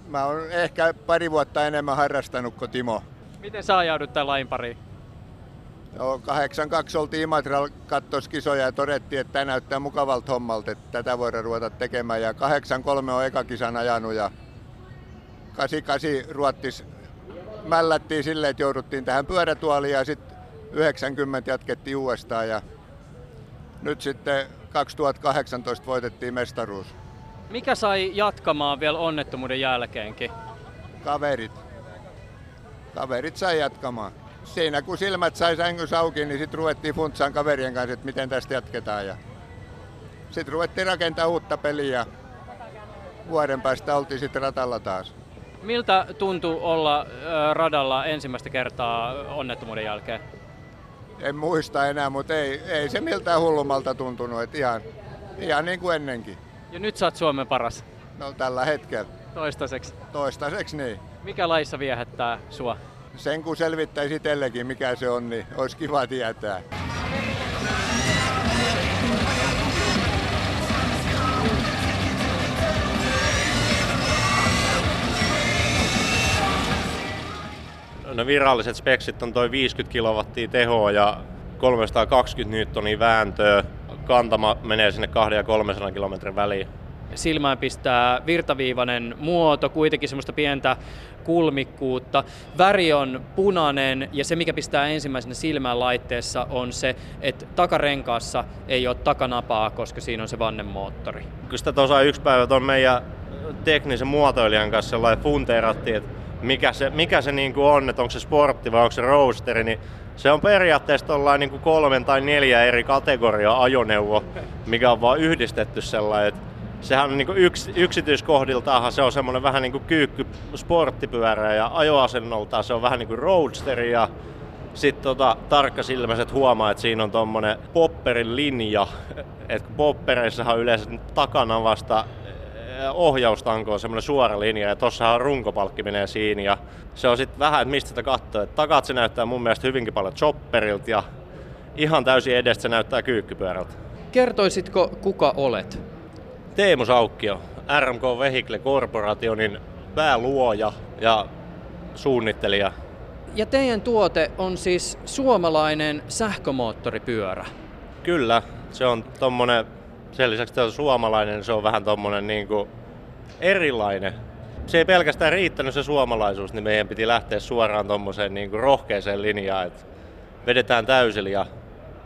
Mä oon ehkä pari vuotta enemmän harrastanut kuin Timo. Miten sä ajaudut tämän lain pariin? No, 82 oltiin Imatralla kattoskisoja ja todettiin, että tämä näyttää mukavalta hommalta, että tätä voidaan ruveta tekemään. Ja 83 on eka kisan ajanut ja 88 ruottis mällättiin silleen, että jouduttiin tähän pyörätuoliin ja sitten 90 jatkettiin uudestaan ja nyt sitten 2018 voitettiin mestaruus. Mikä sai jatkamaan vielä onnettomuuden jälkeenkin? Kaverit. Kaverit sai jatkamaan. Siinä kun silmät sai sängyssä auki, niin sitten ruvettiin funtsaan kaverien kanssa, että miten tästä jatketaan. Ja sitten ruvettiin rakentaa uutta peliä. Vuoden päästä oltiin sitten ratalla taas. Miltä tuntui olla radalla ensimmäistä kertaa onnettomuuden jälkeen? En muista enää, mutta ei, ei se miltään hullumalta tuntunut. Että ihan, ihan niin kuin ennenkin. Ja nyt sä oot Suomen paras? No tällä hetkellä. Toistaiseksi? Toistaiseksi niin. Mikä laissa viehättää sua? Sen kun selvittäisi itsellekin mikä se on, niin olisi kiva tietää. No viralliset speksit on toi 50 kilowattia tehoa ja 320 newtonia vääntöä. Kantama menee sinne 2 ja 300 kilometrin väliin. Silmään pistää virtaviivainen muoto, kuitenkin semmoista pientä kulmikkuutta. Väri on punainen ja se mikä pistää ensimmäisenä silmään laitteessa on se, että takarenkaassa ei ole takanapaa, koska siinä on se vannemoottori. Kyllä sitä tuossa yksi päivä tuon meidän teknisen muotoilijan kanssa sellainen funteerattiin, että mikä se, mikä se niin kuin on, että onko se sportti vai onko se roasteri, niin se on periaatteessa tuollainen niin kuin kolmen tai neljä eri kategoriaa ajoneuvo, mikä on vaan yhdistetty sellainen, että sehän on niin yks, yksityiskohdiltaan se on semmoinen vähän niin kuin kyykky sporttipyörä ja ajoasennoltaan se on vähän niin kuin roadsteri ja sitten tota, tarkkasilmäiset huomaa, että siinä on tuommoinen popperin linja, että poppereissahan yleensä takana vasta ohjaustanko on semmoinen suora linja ja tossahan runkopalkki menee siinä ja se on sitten vähän, että mistä sitä katsoo. Et takat se näyttää mun mielestä hyvinkin paljon chopperilta ja ihan täysin edestä se näyttää kyykkypyörältä. Kertoisitko kuka olet? Teemu Saukkio, RMK Vehicle Corporationin pääluoja ja suunnittelija. Ja teidän tuote on siis suomalainen sähkömoottoripyörä. Kyllä, se on tommonen sen lisäksi että on suomalainen, se on vähän tommonen niin kuin erilainen. Se ei pelkästään riittänyt se suomalaisuus, niin meidän piti lähteä suoraan tommoseen niin kuin rohkeeseen linjaan, että vedetään täysillä ja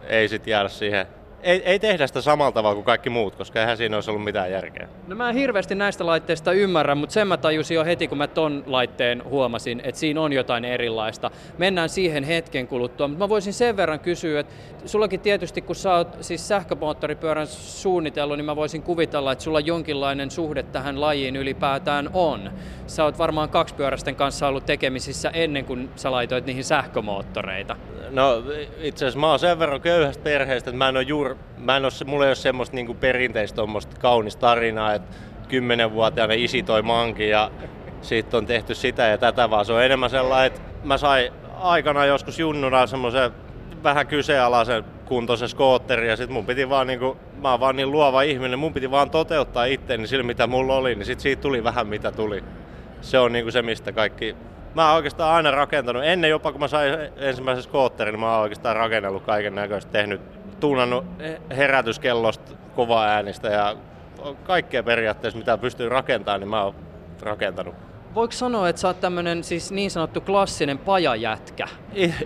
ei sitten jäädä siihen ei, ei tehdä sitä samalla tavalla kuin kaikki muut, koska eihän siinä olisi ollut mitään järkeä. No mä en hirveästi näistä laitteista ymmärrä, mutta sen mä tajusin jo heti, kun mä ton laitteen huomasin, että siinä on jotain erilaista. Mennään siihen hetken kuluttua, mutta mä voisin sen verran kysyä, että sullakin tietysti, kun sä oot siis sähkömoottoripyörän suunnitellut, niin mä voisin kuvitella, että sulla jonkinlainen suhde tähän lajiin ylipäätään on. Sä oot varmaan kaksipyöräisten kanssa ollut tekemisissä ennen kuin sä laitoit niihin sähkömoottoreita. No itse asiassa mä oon sen verran köyhästä perheestä, että mä en ole juuri, mä en ole, mulla ei ole semmoista niin perinteistä kaunista tarinaa, että kymmenenvuotiaana isi toi manki ja sitten on tehty sitä ja tätä, vaan se on enemmän sellainen, että mä sain aikana joskus junnuna semmoisen vähän kyseenalaisen kuntoisen skootteri ja sit mun piti vaan niinku, mä oon vaan niin luova ihminen, mun piti vaan toteuttaa itteeni sillä mitä mulla oli, niin sit siitä tuli vähän mitä tuli. Se on niinku se, mistä kaikki mä oon oikeastaan aina rakentanut, ennen jopa kun mä sain ensimmäisen skootterin, niin mä oon oikeastaan rakennellut kaiken näköistä, tehnyt, tuunannut herätyskellosta kova äänistä ja kaikkea periaatteessa mitä pystyy rakentamaan, niin mä oon rakentanut. Voiko sanoa, että sä oot tämmönen siis niin sanottu klassinen pajajätkä?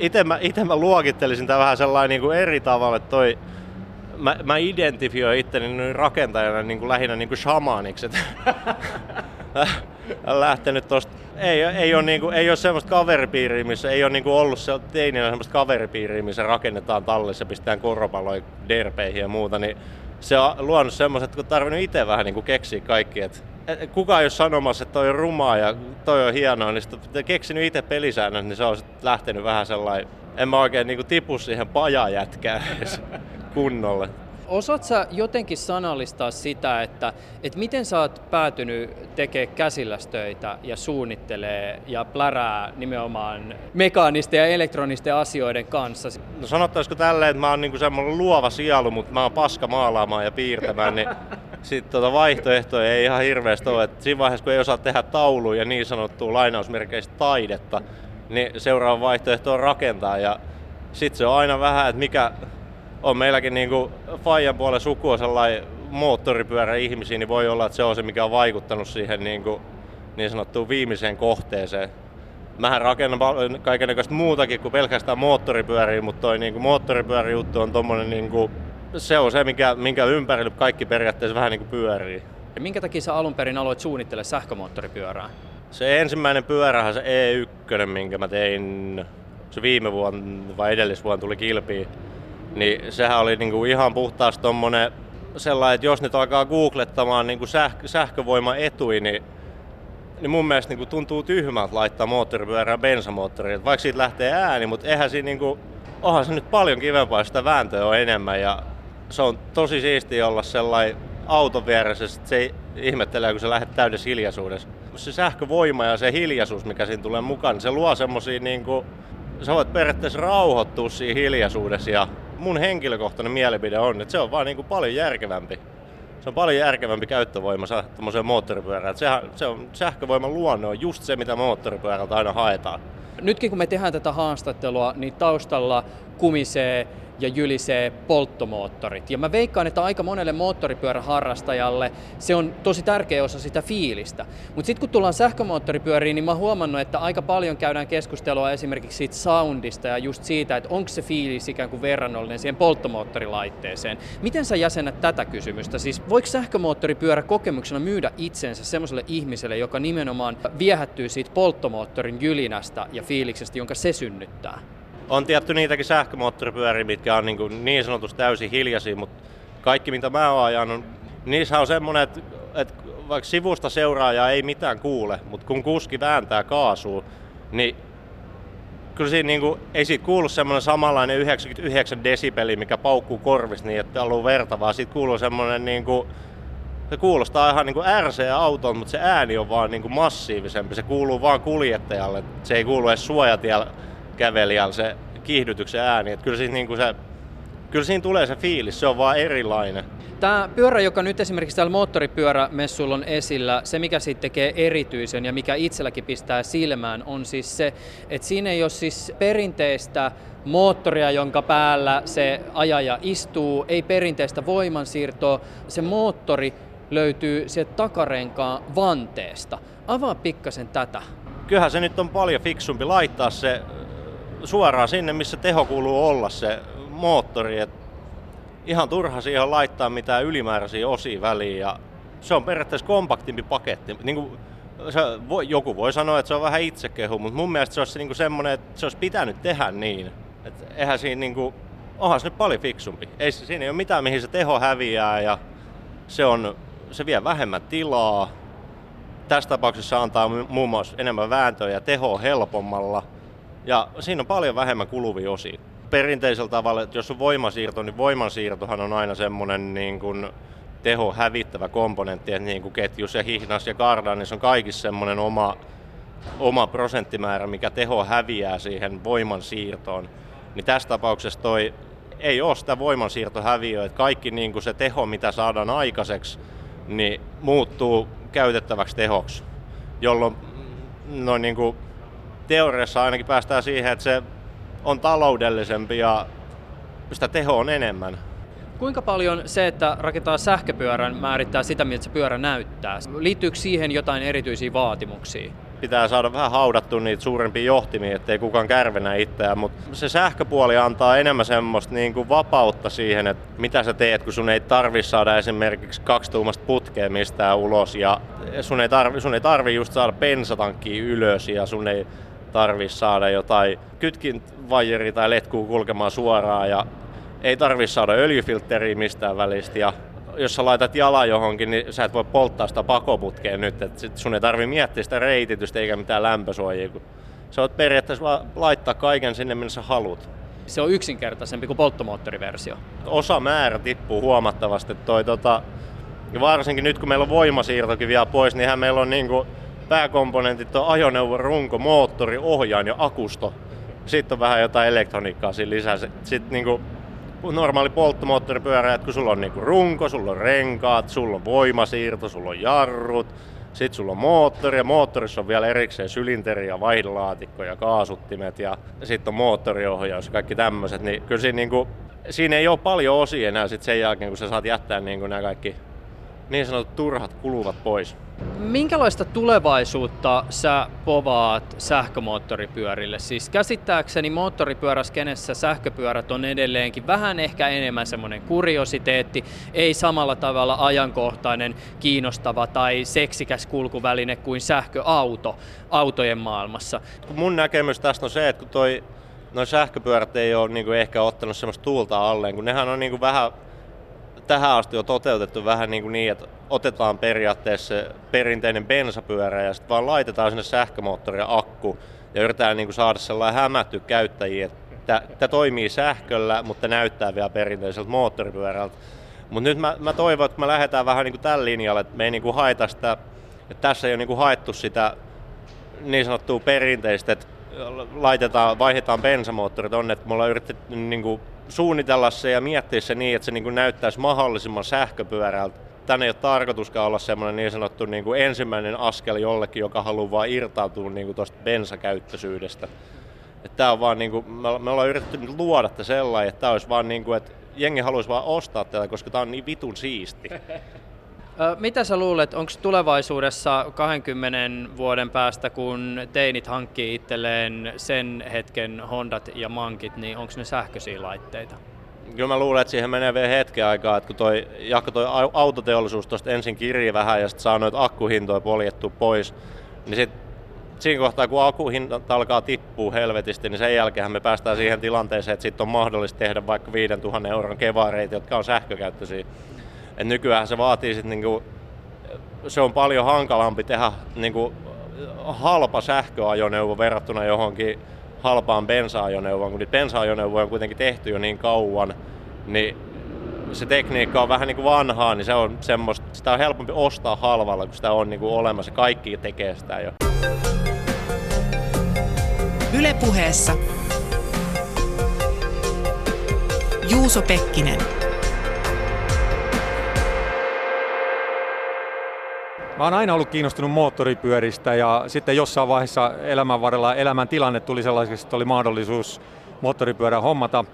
Itse mä, ite mä luokittelisin tämä vähän sellainen niin kuin eri tavalla, että toi, mä, mä identifioin itteni rakentajana niin kuin lähinnä niin kuin shamaniksi. [laughs] lähtenyt tosta. Ei, ei, ole, niin kuin, ei ole semmoista kaveripiiriä, missä ei ole niin kuin ollut se teininä semmoista kaveripiiriä, missä rakennetaan tallissa, pistetään korvapalloja derpeihin ja muuta, niin se on luonut semmoiset, kun tarvinnut itse vähän niin kuin keksiä kaikki, että kukaan ei ole sanomassa, että toi on rumaa ja toi on hienoa, niin sitten keksinyt itse pelisäännöt, niin se on lähtenyt vähän sellainen, en mä oikein niin kuin tipu siihen pajajätkään kunnolle. Osaat sä jotenkin sanallistaa sitä, että, että miten sä oot päätynyt tekemään käsillästöitä ja suunnittelee ja plärää nimenomaan mekaanisten ja elektronisten asioiden kanssa? No sanottaisiko tälleen, että mä oon niinku semmoinen luova sielu, mutta mä oon paska maalaamaan ja piirtämään, niin sitten tota vaihtoehtoja ei ihan hirveästi ole. Et siinä vaiheessa, kun ei osaa tehdä tauluja ja niin sanottua lainausmerkeistä taidetta, niin seuraava vaihtoehto on rakentaa ja sitten se on aina vähän, että mikä, on meilläkin niin kuin Fajan puolen sukua sellainen moottoripyörä ihmisiä, niin voi olla, että se on se, mikä on vaikuttanut siihen niin, kuin, niin sanottuun viimeiseen kohteeseen. Mähän rakennan kaikenlaista muutakin kuin pelkästään moottoripyöriä, mutta toi niin moottoripyöräjuttu on tommonen niin kuin, se on se, minkä, minkä ympärillä kaikki periaatteessa vähän niin kuin pyörii. Ja minkä takia sä alun perin aloit suunnittele sähkömoottoripyörää? Se ensimmäinen pyörähän se E1, minkä mä tein se viime vuonna vai edellisvuonna tuli kilpiin niin sehän oli niinku ihan puhtaasti tommonen sellainen, että jos nyt alkaa googlettamaan niinku sähkö, sähkövoiman etui, niin, niin mun mielestä niinku tuntuu tyhmältä laittaa moottoripyörään bensamoottoriin. Vaikka siitä lähtee ääni, mutta eihän siinä niinku, onhan se nyt paljon kivempaa, sitä vääntöä on enemmän ja se on tosi siistiä olla sellainen auton vieressä, että se ihmettelee, kun se lähdet täydessä hiljaisuudessa. Se sähkövoima ja se hiljaisuus, mikä siinä tulee mukaan, niin se luo semmosia niinku, sä voit periaatteessa rauhoittua siinä hiljaisuudessa ja mun henkilökohtainen mielipide on, että se on vaan niin kuin paljon järkevämpi. Se on paljon järkevämpi käyttövoima tuommoiseen moottoripyörään. Sehän, se on sähkövoiman luonne on just se, mitä moottoripyörältä aina haetaan. Nytkin kun me tehdään tätä haastattelua, niin taustalla kumisee ja jylisee polttomoottorit. Ja mä veikkaan, että aika monelle moottoripyöräharrastajalle se on tosi tärkeä osa sitä fiilistä. Mutta sitten kun tullaan sähkömoottoripyöriin, niin mä oon huomannut, että aika paljon käydään keskustelua esimerkiksi siitä soundista ja just siitä, että onko se fiilis ikään kuin verrannollinen siihen polttomoottorilaitteeseen. Miten sä jäsennät tätä kysymystä? Siis voiko sähkömoottoripyörä kokemuksena myydä itsensä semmoiselle ihmiselle, joka nimenomaan viehättyy siitä polttomoottorin jylinästä ja fiiliksestä, jonka se synnyttää? On tietty niitäkin sähkömoottoripyöriä, mitkä on niin, kuin niin sanotusti täysin hiljaisia, mutta kaikki mitä mä oon ajanut, niissä on semmoinen, että, että vaikka sivusta seuraaja ei mitään kuule, mutta kun kuski vääntää kaasua, niin kyllä siinä niin kuin, ei siitä kuulu semmoinen samanlainen 99 desibeli, mikä paukkuu korvissa niin, että on verta, vaan siitä kuuluu semmoinen niin kuin, se kuulostaa ihan niin kuin RC auton, mutta se ääni on vaan niin kuin massiivisempi. Se kuuluu vaan kuljettajalle. Se ei kuulu edes suojatiellä kävelijällä se kiihdytyksen ääni. Että kyllä, siinä niin kuin se, kyllä siinä tulee se fiilis, se on vaan erilainen. Tämä pyörä, joka nyt esimerkiksi täällä moottoripyörämessuilla on esillä, se mikä siitä tekee erityisen ja mikä itselläkin pistää silmään, on siis se, että siinä ei ole siis perinteistä moottoria, jonka päällä se ajaja istuu, ei perinteistä voimansiirtoa. Se moottori löytyy sieltä takarenkaan vanteesta. Avaa pikkasen tätä. Kyllähän se nyt on paljon fiksumpi laittaa se suoraan sinne, missä teho kuuluu olla se moottori. Et ihan turha siihen laittaa mitään ylimääräisiä osia väliin ja se on periaatteessa kompaktimpi paketti. Niin kuin, se, voi, joku voi sanoa, että se on vähän itsekehu, mutta mun mielestä se olisi niin semmoinen, että se olisi pitänyt tehdä niin. Et eihän siinä niin kuin, onhan se nyt paljon fiksumpi. Ei, siinä ei ole mitään, mihin se teho häviää ja se, on, se vie vähemmän tilaa. Tässä tapauksessa antaa muun muassa enemmän vääntöä ja tehoa helpommalla – ja siinä on paljon vähemmän kuluvia osia. Perinteisellä tavalla, että jos on voimasiirto, niin voimansiirtohan on aina semmoinen niin kuin teho hävittävä komponentti, että niin kuin ketjus ja hihnas ja kardan, niin se on kaikissa semmoinen oma, oma prosenttimäärä, mikä teho häviää siihen voimansiirtoon. Niin tässä tapauksessa toi ei ole sitä voimansiirtohäviöä, että kaikki niin kuin se teho, mitä saadaan aikaiseksi, niin muuttuu käytettäväksi tehoksi, jolloin noin niin kuin teoriassa ainakin päästään siihen, että se on taloudellisempi ja sitä teho on enemmän. Kuinka paljon se, että rakentaa sähköpyörän, määrittää sitä, miltä se pyörä näyttää? Liittyykö siihen jotain erityisiä vaatimuksia? pitää saada vähän haudattua niitä suurempia johtimia, ettei kukaan kärvenä itseään, mutta se sähköpuoli antaa enemmän semmoista niin kuin vapautta siihen, että mitä sä teet, kun sun ei tarvi saada esimerkiksi kaksituumasta putkea mistään ulos ja sun ei tarvi, sun ei tarvi just saada bensatankkiä ylös ja sun ei tarvi saada jotain kytkinvajeri tai letkuu kulkemaan suoraan ja ei tarvi saada öljyfiltteriä mistään välistä ja jos sä laitat jalan johonkin, niin sä et voi polttaa sitä pakoputkea nyt. Et sit sun ei tarvi miettiä sitä reititystä eikä mitään lämpösuojia. Kun sä voit periaatteessa vaan laittaa kaiken sinne, minne sä haluat. Se on yksinkertaisempi kuin polttomoottoriversio. Osa määrä tippuu huomattavasti. Toi, tota, varsinkin nyt kun meillä on voimasiirtokin vielä pois, niin meillä on niinku pääkomponentit on ajoneuvon runko, moottori, ohjaan ja akusto. Sitten on vähän jotain elektroniikkaa siinä lisää. Sitten niinku normaali polttomoottoripyörä, että kun sulla on niinku runko, sulla on renkaat, sulla on voimasiirto, sulla on jarrut, sitten sulla on moottori ja moottorissa on vielä erikseen sylinteri ja vaihdelaatikko ja kaasuttimet ja sitten on moottoriohjaus ja kaikki tämmöiset, niin kyllä siinä, niinku, siinä ei ole paljon osia enää sit sen jälkeen, kun sä saat jättää niinku nämä kaikki niin sanotut turhat kuluvat pois. Minkälaista tulevaisuutta sä povaat sähkömoottoripyörille? Siis käsittääkseni moottoripyöräskenessä sähköpyörät on edelleenkin vähän ehkä enemmän semmoinen kuriositeetti, ei samalla tavalla ajankohtainen, kiinnostava tai seksikäs kulkuväline kuin sähköauto autojen maailmassa. Mun näkemys tästä on se, että kun toi Noin sähköpyörät ei ole niin ehkä ottanut semmoista tuulta alleen, kun nehän on niin vähän tähän asti on toteutettu vähän niin, kuin niin että otetaan periaatteessa se perinteinen bensapyörä ja sitten vaan laitetaan sinne sähkömoottori ja akku ja yritetään niin kuin saada sellainen hämätty käyttäjiä, että tämä toimii sähköllä, mutta näyttää vielä perinteiseltä moottoripyörältä. Mutta nyt mä, mä toivon, että me lähdetään vähän niin kuin tällä linjalla, että me ei niin kuin haeta sitä, että tässä ei ole niin kuin haettu sitä niin sanottua perinteistä, että laitetaan, vaihdetaan bensamoottorit on, että me ollaan yritetty niin kuin suunnitella se ja miettiä se niin, että se niin kuin näyttäisi mahdollisimman sähköpyörältä. Tänne ei ole tarkoituskaan olla semmoinen niin sanottu niin kuin ensimmäinen askel jollekin, joka haluaa vaan irtautua niin kuin tuosta bensakäyttöisyydestä. Että tämä on vaan niin kuin, me, me ollaan yritetty luoda tätä sellainen, että tämä olisi vaan niin kuin, että jengi haluaisi vaan ostaa tätä, koska tämä on niin vitun siisti. [laughs] Mitä sä luulet, onko tulevaisuudessa 20 vuoden päästä, kun teinit hankkii itselleen sen hetken Hondat ja Mankit, niin onko ne sähköisiä laitteita? Kyllä mä luulen, että siihen menee vielä hetken aikaa, että kun toi, jakko toi autoteollisuus tuosta ensin kirji vähän ja sitten saa noita akkuhintoja poljettua pois, niin sitten siinä kohtaa, kun akkuhinta alkaa tippua helvetisti, niin sen jälkeen me päästään siihen tilanteeseen, että sitten on mahdollista tehdä vaikka 5000 euron kevareita, jotka on sähkökäyttöisiä. Et nykyään se vaatii sit niinku, se on paljon hankalampi tehdä niinku halpa sähköajoneuvo verrattuna johonkin halpaan bensa-ajoneuvoon, kun niitä bensa-ajoneuvoja on kuitenkin tehty jo niin kauan, niin se tekniikka on vähän niin kuin vanhaa, niin se on semmoista, sitä on helpompi ostaa halvalla, kun sitä on niin kuin olemassa. Kaikki tekee sitä jo. Ylepuheessa Juuso Pekkinen. Mä oon aina ollut kiinnostunut moottoripyöristä ja sitten jossain vaiheessa elämän varrella elämän tilanne tuli sellaiseksi, että oli mahdollisuus moottoripyörä hommata.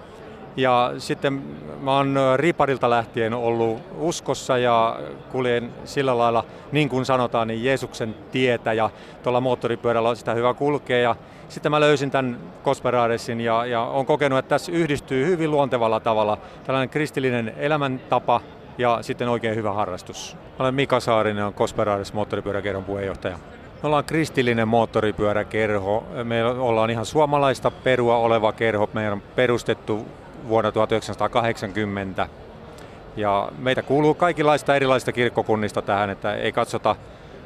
Ja sitten mä oon riparilta lähtien ollut uskossa ja kuljen sillä lailla, niin kuin sanotaan, niin Jeesuksen tietä ja tuolla moottoripyörällä on sitä hyvä kulkea. Ja sitten mä löysin tämän Kosperadesin ja, ja on kokenut, että tässä yhdistyy hyvin luontevalla tavalla tällainen kristillinen elämäntapa ja sitten oikein hyvä harrastus. Olen Mika Saarinen, on Kosperaris moottoripyöräkerhon puheenjohtaja. Me ollaan kristillinen moottoripyöräkerho. Me ollaan ihan suomalaista perua oleva kerho. Meidän on perustettu vuonna 1980. Ja meitä kuuluu kaikenlaista erilaisista kirkkokunnista tähän, että ei katsota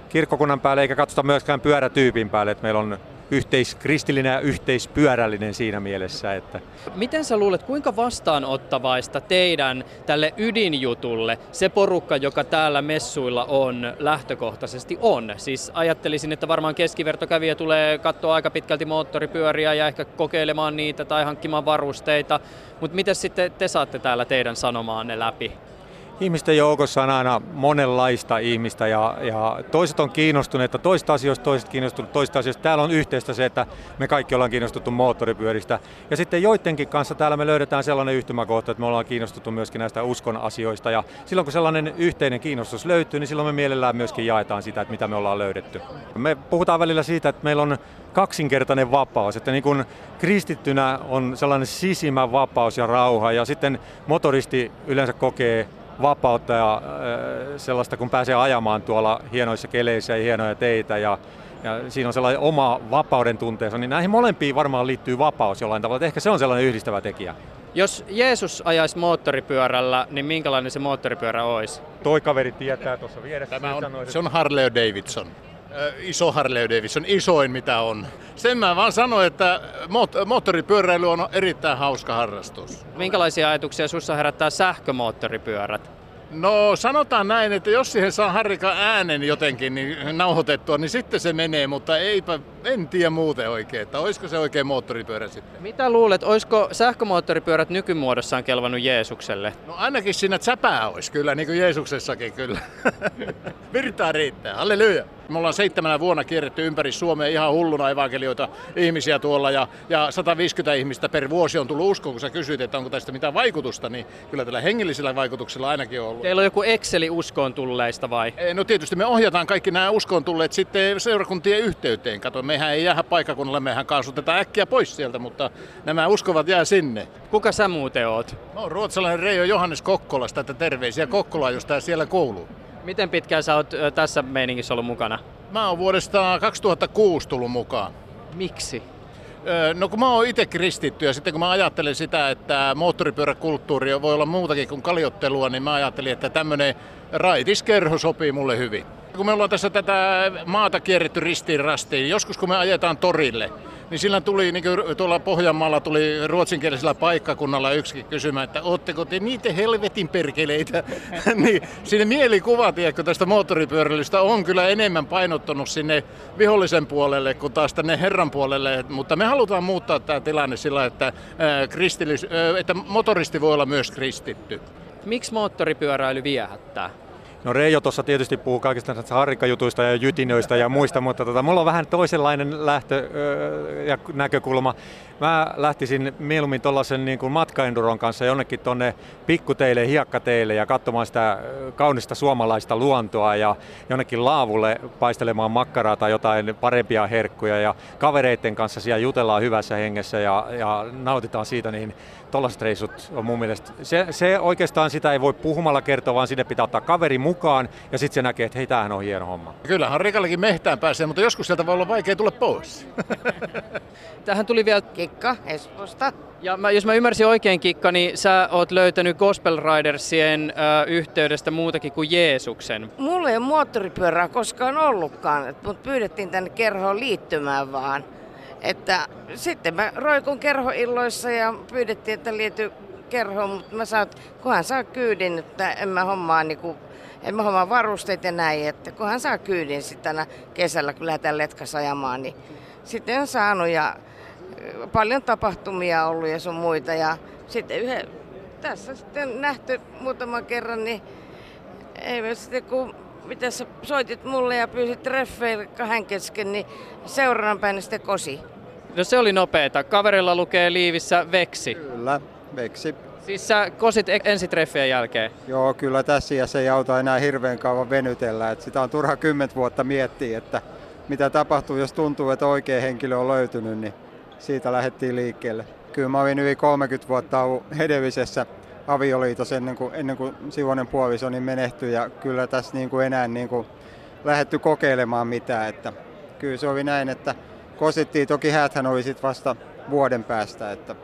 kirkkokunnan päälle eikä katsota myöskään pyörätyypin päälle. Että meillä on yhteiskristillinen ja yhteispyörällinen siinä mielessä. Että. Miten sä luulet, kuinka vastaanottavaista teidän tälle ydinjutulle se porukka, joka täällä messuilla on, lähtökohtaisesti on? Siis ajattelisin, että varmaan keskivertokävijä tulee katsoa aika pitkälti moottoripyöriä ja ehkä kokeilemaan niitä tai hankkimaan varusteita. Mutta miten sitten te saatte täällä teidän sanomaanne läpi? Ihmisten joukossa on aina monenlaista ihmistä ja, ja toiset on kiinnostuneita toista asioista, toiset kiinnostuneet toista asioista. Täällä on yhteistä se, että me kaikki ollaan kiinnostuttu moottoripyöristä. Ja sitten joidenkin kanssa täällä me löydetään sellainen yhtymäkohta, että me ollaan kiinnostuttu myöskin näistä uskon asioista. Ja silloin kun sellainen yhteinen kiinnostus löytyy, niin silloin me mielellään myöskin jaetaan sitä, että mitä me ollaan löydetty. Me puhutaan välillä siitä, että meillä on kaksinkertainen vapaus, että niin kuin kristittynä on sellainen sisimä vapaus ja rauha ja sitten motoristi yleensä kokee vapautta ja sellaista, kun pääsee ajamaan tuolla hienoissa keleissä ja hienoja teitä ja, ja siinä on sellainen oma vapauden tunteensa, niin näihin molempiin varmaan liittyy vapaus jollain tavalla. Että ehkä se on sellainen yhdistävä tekijä. Jos Jeesus ajaisi moottoripyörällä, niin minkälainen se moottoripyörä olisi? Toi kaveri tietää tuossa vieressä. Tämä on, se on Harley Davidson. Iso Harley Davidson, isoin mitä on. Sen mä vaan sanoin, että moottoripyöräily on erittäin hauska harrastus. Minkälaisia ajatuksia sussa herättää sähkömoottoripyörät? No sanotaan näin, että jos siihen saa harrika äänen jotenkin niin nauhoitettua, niin sitten se menee, mutta eipä, en tiedä muuten oikein, että olisiko se oikein moottoripyörä sitten. Mitä luulet, olisiko sähkömoottoripyörät nykymuodossaan kelvannut Jeesukselle? No ainakin siinä säpää olisi kyllä, niin kuin Jeesuksessakin kyllä. [laughs] Virtaa riittää, halleluja. Me ollaan seitsemänä vuonna kierretty ympäri Suomea ihan hulluna evankelioita ihmisiä tuolla ja, ja 150 ihmistä per vuosi on tullut uskoon, kun sä kysyit, että onko tästä mitään vaikutusta, niin kyllä tällä hengellisellä vaikutuksella ainakin on ollut. Teillä on joku Exceli uskoon tulleista vai? No tietysti me ohjataan kaikki nämä uskoon tulleet sitten seurakuntien yhteyteen. Kato, mehän ei jää paikakunnalle, mehän kaasutetaan äkkiä pois sieltä, mutta nämä uskovat jää sinne. Kuka sä muuten oot? No, ruotsalainen Reijo Johannes Kokkolasta, että terveisiä Kokkolaan, jos tää siellä kouluu. Miten pitkään sä oot tässä meiningissä ollut mukana? Mä oon vuodesta 2006 tullut mukaan. Miksi? No kun mä oon itse kristitty ja sitten kun mä ajattelen sitä, että moottoripyöräkulttuuri voi olla muutakin kuin kaljottelua, niin mä ajattelin, että tämmönen raitiskerho sopii mulle hyvin. Kun me ollaan tässä tätä maata kierretty ristiin rastiin, joskus kun me ajetaan torille, niin sillä tuli, niin kuin tuolla Pohjanmaalla tuli ruotsinkielisellä paikkakunnalla yksi kysymään, että ootteko te niitä helvetin perkeleitä? [laughs] niin sinne mielikuva, tiedätkö, tästä moottoripyöräilystä on kyllä enemmän painottunut sinne vihollisen puolelle kuin taas tänne herran puolelle, mutta me halutaan muuttaa tämä tilanne sillä, että, kristillis, että motoristi voi olla myös kristitty. Miksi moottoripyöräily viehättää? No Reijo tuossa tietysti puhuu kaikista näistä harrikkajutuista ja jytinöistä ja muista, mutta tota, mulla on vähän toisenlainen lähtö ja näkökulma. Mä lähtisin mieluummin tuollaisen niin kuin matkaenduron kanssa jonnekin tonne pikkuteille, hiekkateille ja katsomaan sitä kaunista suomalaista luontoa ja jonnekin laavulle paistelemaan makkaraa tai jotain parempia herkkuja ja kavereiden kanssa siellä jutellaan hyvässä hengessä ja, ja nautitaan siitä, niin tuollaiset reissut on mun mielestä, se, se oikeastaan sitä ei voi puhumalla kertoa, vaan sinne pitää ottaa kaveri mukaan ja sitten se näkee, että hei, tämähän on hieno homma. Kyllähän Rikallekin mehtään pääsee, mutta joskus sieltä voi olla vaikea tulla pois. [laughs] Tähän tuli vielä... Kikka Espoosta. Ja mä, jos mä ymmärsin oikein, Kikka, niin sä oot löytänyt Gospel Ridersien ö, yhteydestä muutakin kuin Jeesuksen. Mulla ei ole moottoripyörää koskaan ollutkaan, mutta pyydettiin tänne kerhoon liittymään vaan. Että sitten mä roikun kerhoilloissa ja pyydettiin, että liity kerhoon, mutta mä saat, kunhan saa kyydin, että en mä hommaa niinku en mä hommaa varusteet ja näin, että kunhan saa kyydin sitten kesällä, kun lähdetään letkas ajamaan, niin sitten on saanut ja paljon tapahtumia ollut ja sun muita. Ja sitten yhden, tässä sitten nähty muutaman kerran, niin ei sitten kun mitä sä soitit mulle ja pyysit treffeille kahden kesken, niin seuraavan päivänä sitten kosi. No se oli nopeeta. Kaverilla lukee liivissä veksi. Kyllä, veksi. Siis sä kosit ensitreffien jälkeen? Joo, kyllä tässä ja se ei auta enää hirveän kauan venytellä. Et sitä on turha kymmentä vuotta miettiä, että mitä tapahtuu, jos tuntuu, että oikea henkilö on löytynyt, niin siitä lähdettiin liikkeelle. Kyllä mä olin yli 30 vuotta ollut hedellisessä avioliitossa ennen kuin, ennen kuin Sivonen puolisoni menehtyi ja kyllä tässä niin kuin enää niin kuin lähdetty kokeilemaan mitään. Että kyllä se oli näin, että kosittiin. Toki hääthän oli sitten vasta vuoden päästä, että,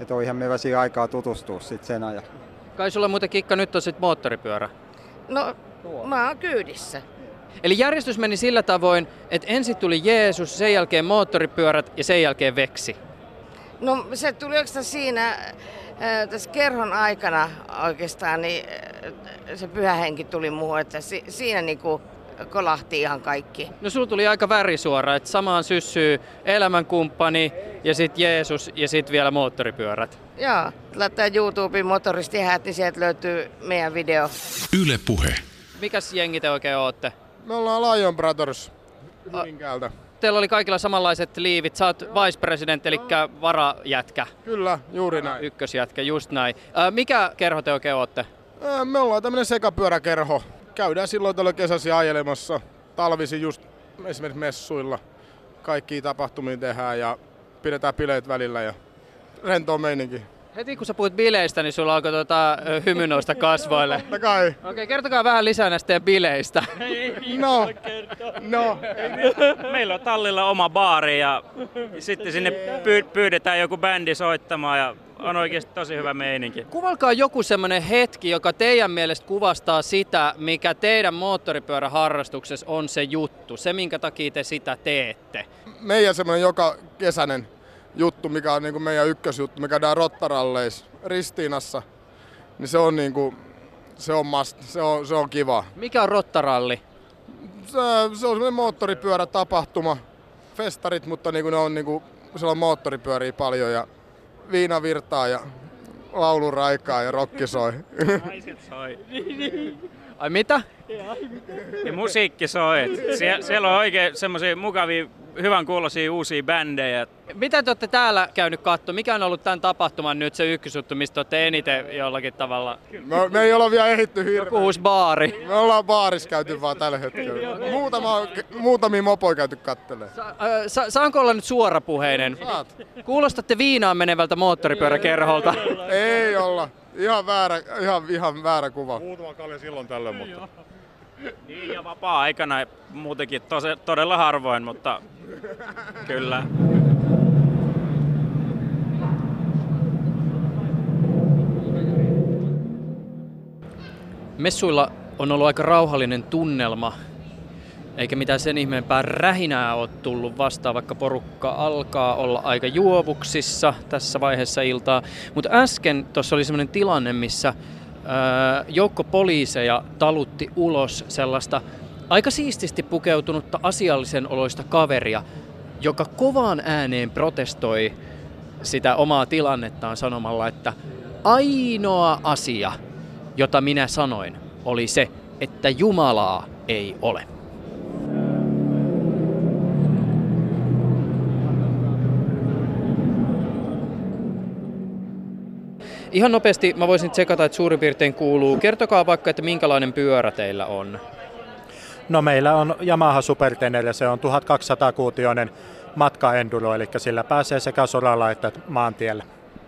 että on ihan meillä siinä aikaa tutustua sitten sen ajan. Kai sulla muuten kikka nyt on sitten moottoripyörä? No, mä oon kyydissä. Eli järjestys meni sillä tavoin, että ensin tuli Jeesus, sen jälkeen moottoripyörät ja sen jälkeen veksi. No se tuli oikeastaan siinä tässä kerhon aikana oikeastaan, niin se pyhä henki tuli muuhun, että si, siinä niinku kolahti ihan kaikki. No sulla tuli aika värisuora, että samaan syssyy elämänkumppani ja sitten Jeesus ja sitten vielä moottoripyörät. Joo, laittaa YouTubeen motoristihäät, niin sieltä löytyy meidän video. Yle Puhe. Mikäs jengi te oikein ootte? Me ollaan Lion Brothers Hyvinkäältä. Teillä oli kaikilla samanlaiset liivit. Sä oot vice president, eli varajätkä. Kyllä, juuri näin. Ykkösjätkä, just näin. Mikä kerho te oikein ootte? Me ollaan tämmönen sekapyöräkerho. Käydään silloin tällä kesäsi ajelemassa. Talvisi just esimerkiksi messuilla. Kaikki tapahtumia tehdään ja pidetään bileet välillä ja rentoa meininki. Heti kun sä puhuit bileistä, niin sulla alkoi tota, ö, hymy nousta kasvoille. Totta kai. Okei, okay, kertokaa vähän lisää näistä teidän bileistä. No, no. Meillä on tallilla oma baari ja sitten sinne py- pyydetään joku bändi soittamaan ja on oikeasti tosi hyvä meininki. Kuvalkaa joku semmoinen hetki, joka teidän mielestä kuvastaa sitä, mikä teidän moottoripyöräharrastuksessa on se juttu, se minkä takia te sitä teette. Meidän semmoinen joka kesäinen juttu, mikä on niinku meidän ykkösjuttu, me käydään Rottaralleis Ristiinassa, niin se on niinku, se on, must, se on, se on kiva. Mikä on Rottaralli? Se, se on semmoinen moottoripyörätapahtuma, festarit, mutta niinku ne on niinku, siellä on moottoripyöriä paljon ja viina virtaa ja laulun raikaa ja rokki soi. Naiset soi. [laughs] Ai mitä? Ja musiikki soi. Sie- siellä on oikein semmoisia mukavia, hyvän kuuloisia uusia bändejä. Mitä te olette täällä käynyt katsoa? Mikä on ollut tämän tapahtuman nyt se ykkösjuttu, mistä olette eniten jollakin tavalla? Me, me ei olla vielä ehitty hirveän. Joku uusi baari. Me ollaan baarissa käyty vaan tällä hetkellä. Muutama, muutamia mopoja käyty kattelee. Ö, sa- saanko olla nyt suorapuheinen? Kuulostatte viinaan menevältä moottoripyöräkerholta. Ei olla. Ihan väärä, ihan, ihan väärä kuva. Muutama kalja silloin tällöin, mutta... Niin ja vapaa-aikana muutenkin tosi, todella harvoin, mutta kyllä. Messuilla on ollut aika rauhallinen tunnelma, eikä mitään sen ihmeempää rähinää ole tullut vastaan, vaikka porukka alkaa olla aika juovuksissa tässä vaiheessa iltaa. Mutta äsken tuossa oli sellainen tilanne, missä ää, joukko poliiseja talutti ulos sellaista aika siististi pukeutunutta asiallisen oloista kaveria, joka kovaan ääneen protestoi sitä omaa tilannettaan sanomalla, että ainoa asia, jota minä sanoin, oli se, että Jumalaa ei ole. Ihan nopeasti mä voisin tsekata, että suurin piirtein kuuluu. Kertokaa vaikka, että minkälainen pyörä teillä on. No meillä on Yamaha Supertenere, se on 1200-kuutioinen matkaenduro, eli sillä pääsee sekä soralla että maantiellä.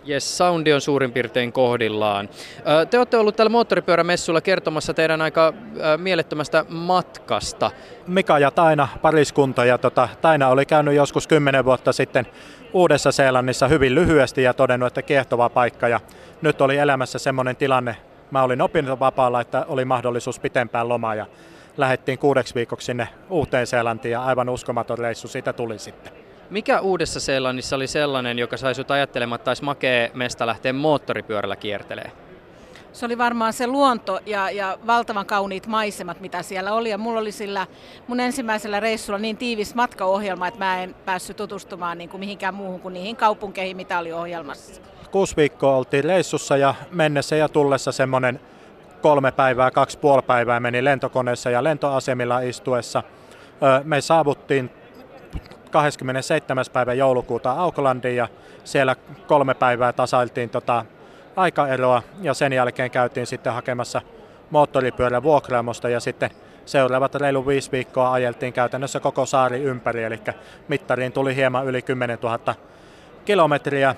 Yes, soundi on suurin piirtein kohdillaan. Te olette ollut täällä moottoripyörämessulla kertomassa teidän aika mielettömästä matkasta. Mika ja Taina pariskunta ja tota, Taina oli käynyt joskus 10 vuotta sitten Uudessa Seelannissa hyvin lyhyesti ja todennut, että kiehtova paikka ja nyt oli elämässä semmoinen tilanne, mä olin opintovapaalla, että oli mahdollisuus pitempään lomaa ja lähdettiin kuudeksi viikoksi sinne Uuteen Seelantiin ja aivan uskomaton reissu siitä tuli sitten. Mikä Uudessa Seelannissa oli sellainen, joka sai sut ajattelemaan, että olisi makea mesta lähteä moottoripyörällä kiertelee? Se oli varmaan se luonto ja, ja valtavan kauniit maisemat, mitä siellä oli. Ja mulla oli sillä mun ensimmäisellä reissulla niin tiivis matkaohjelma, että mä en päässyt tutustumaan niin kuin mihinkään muuhun kuin niihin kaupunkeihin, mitä oli ohjelmassa. Kuusi viikkoa oltiin reissussa ja mennessä ja tullessa semmoinen kolme päivää, kaksi puoli päivää meni lentokoneessa ja lentoasemilla istuessa. Me saavuttiin 27. päivä joulukuuta Aucklandiin ja siellä kolme päivää tasailtiin tota aikaeroa ja sen jälkeen käytiin sitten hakemassa moottoripyörä vuokraamosta ja sitten seuraavat reilu viisi viikkoa ajeltiin käytännössä koko saari ympäri, eli mittariin tuli hieman yli 10 000 kilometriä.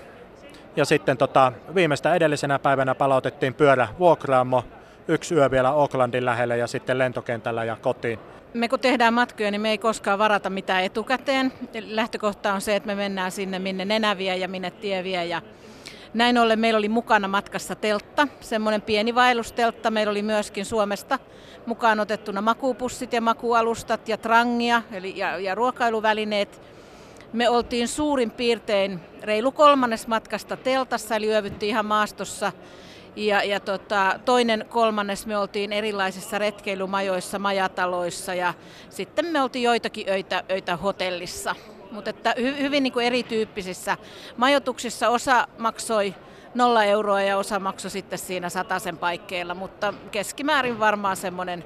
Ja sitten tota, viimeistä edellisenä päivänä palautettiin pyörä vuokraamo, yksi yö vielä Aucklandin lähelle ja sitten lentokentällä ja kotiin. Me kun tehdään matkoja, niin me ei koskaan varata mitään etukäteen. Lähtökohta on se, että me mennään sinne, minne nenä vie ja minne tie vie. Ja näin ollen meillä oli mukana matkassa teltta, semmoinen pieni vaellusteltta. Meillä oli myöskin Suomesta mukaan otettuna makuupussit ja makualustat ja trangia eli, ja, ja ruokailuvälineet. Me oltiin suurin piirtein reilu kolmannes matkasta teltassa, eli yövyttiin ihan maastossa. Ja, ja tota, toinen kolmannes me oltiin erilaisissa retkeilymajoissa, majataloissa ja sitten me oltiin joitakin öitä, öitä hotellissa. Mutta että hy, hyvin niin kuin erityyppisissä majoituksissa osa maksoi nolla euroa ja osa maksoi sitten siinä sataisen paikkeilla, mutta keskimäärin varmaan semmoinen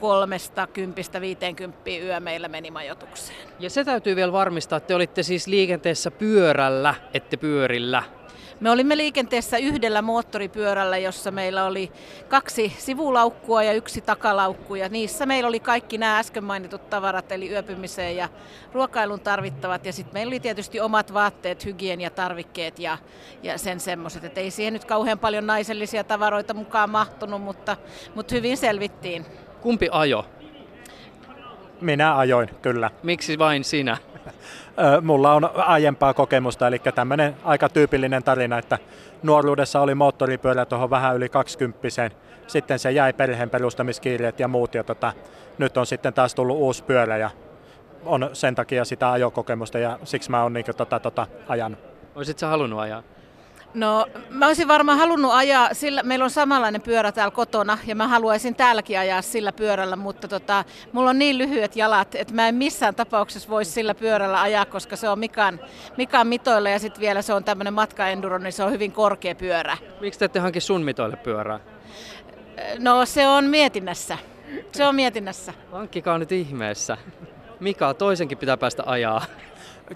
kolmesta kympistä viiteenkymppiä yö meillä meni majoitukseen. Ja se täytyy vielä varmistaa, että te olitte siis liikenteessä pyörällä, ette pyörillä. Me olimme liikenteessä yhdellä moottoripyörällä, jossa meillä oli kaksi sivulaukkua ja yksi takalaukku. Ja niissä meillä oli kaikki nämä äsken mainitut tavarat, eli yöpymiseen ja ruokailun tarvittavat. Ja sitten meillä oli tietysti omat vaatteet, hygieniatarvikkeet ja, ja sen semmoiset. Että ei siihen nyt kauhean paljon naisellisia tavaroita mukaan mahtunut, mutta, mutta hyvin selvittiin. Kumpi ajo? Minä ajoin, kyllä. Miksi vain sinä? Mulla on aiempaa kokemusta, eli tämmöinen aika tyypillinen tarina, että nuoruudessa oli moottoripyörä tuohon vähän yli 20 Sitten se jäi perheen perustamiskiireet ja muut, ja tota, nyt on sitten taas tullut uusi pyörä ja on sen takia sitä ajokokemusta ja siksi mä oon niin tota, tota, ajanut. Olisitko halunnut ajaa? No mä olisin varmaan halunnut ajaa, sillä meillä on samanlainen pyörä täällä kotona ja mä haluaisin täälläkin ajaa sillä pyörällä, mutta tota, mulla on niin lyhyet jalat, että mä en missään tapauksessa voisi sillä pyörällä ajaa, koska se on Mikan, Mikan mitoilla ja sitten vielä se on tämmöinen matkaenduro, niin se on hyvin korkea pyörä. Miksi te ette hanki sun mitoille pyörää? No se on mietinnässä. Se on mietinnässä. Hankkikaa nyt ihmeessä. Mika, toisenkin pitää päästä ajaa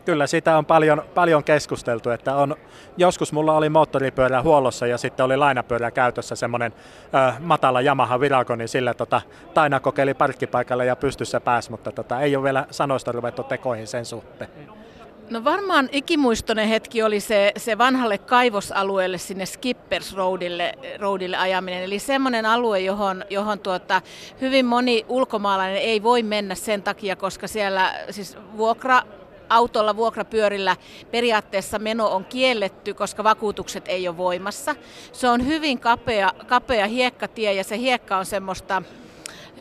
kyllä sitä on paljon, paljon keskusteltu, että on, joskus mulla oli moottoripyörä huollossa ja sitten oli lainapyörä käytössä semmoinen ö, matala Yamaha Virago, niin sillä tota, Taina kokeili parkkipaikalla ja pystyssä pääsi, mutta tota, ei ole vielä sanoista ruvettu tekoihin sen suhteen. No varmaan ikimuistoinen hetki oli se, se vanhalle kaivosalueelle sinne Skippers Roadille, roadille ajaminen. Eli semmoinen alue, johon, johon tuota, hyvin moni ulkomaalainen ei voi mennä sen takia, koska siellä siis vuokra autolla, vuokrapyörillä periaatteessa meno on kielletty, koska vakuutukset ei ole voimassa. Se on hyvin kapea, kapea hiekkatie ja se hiekka on semmoista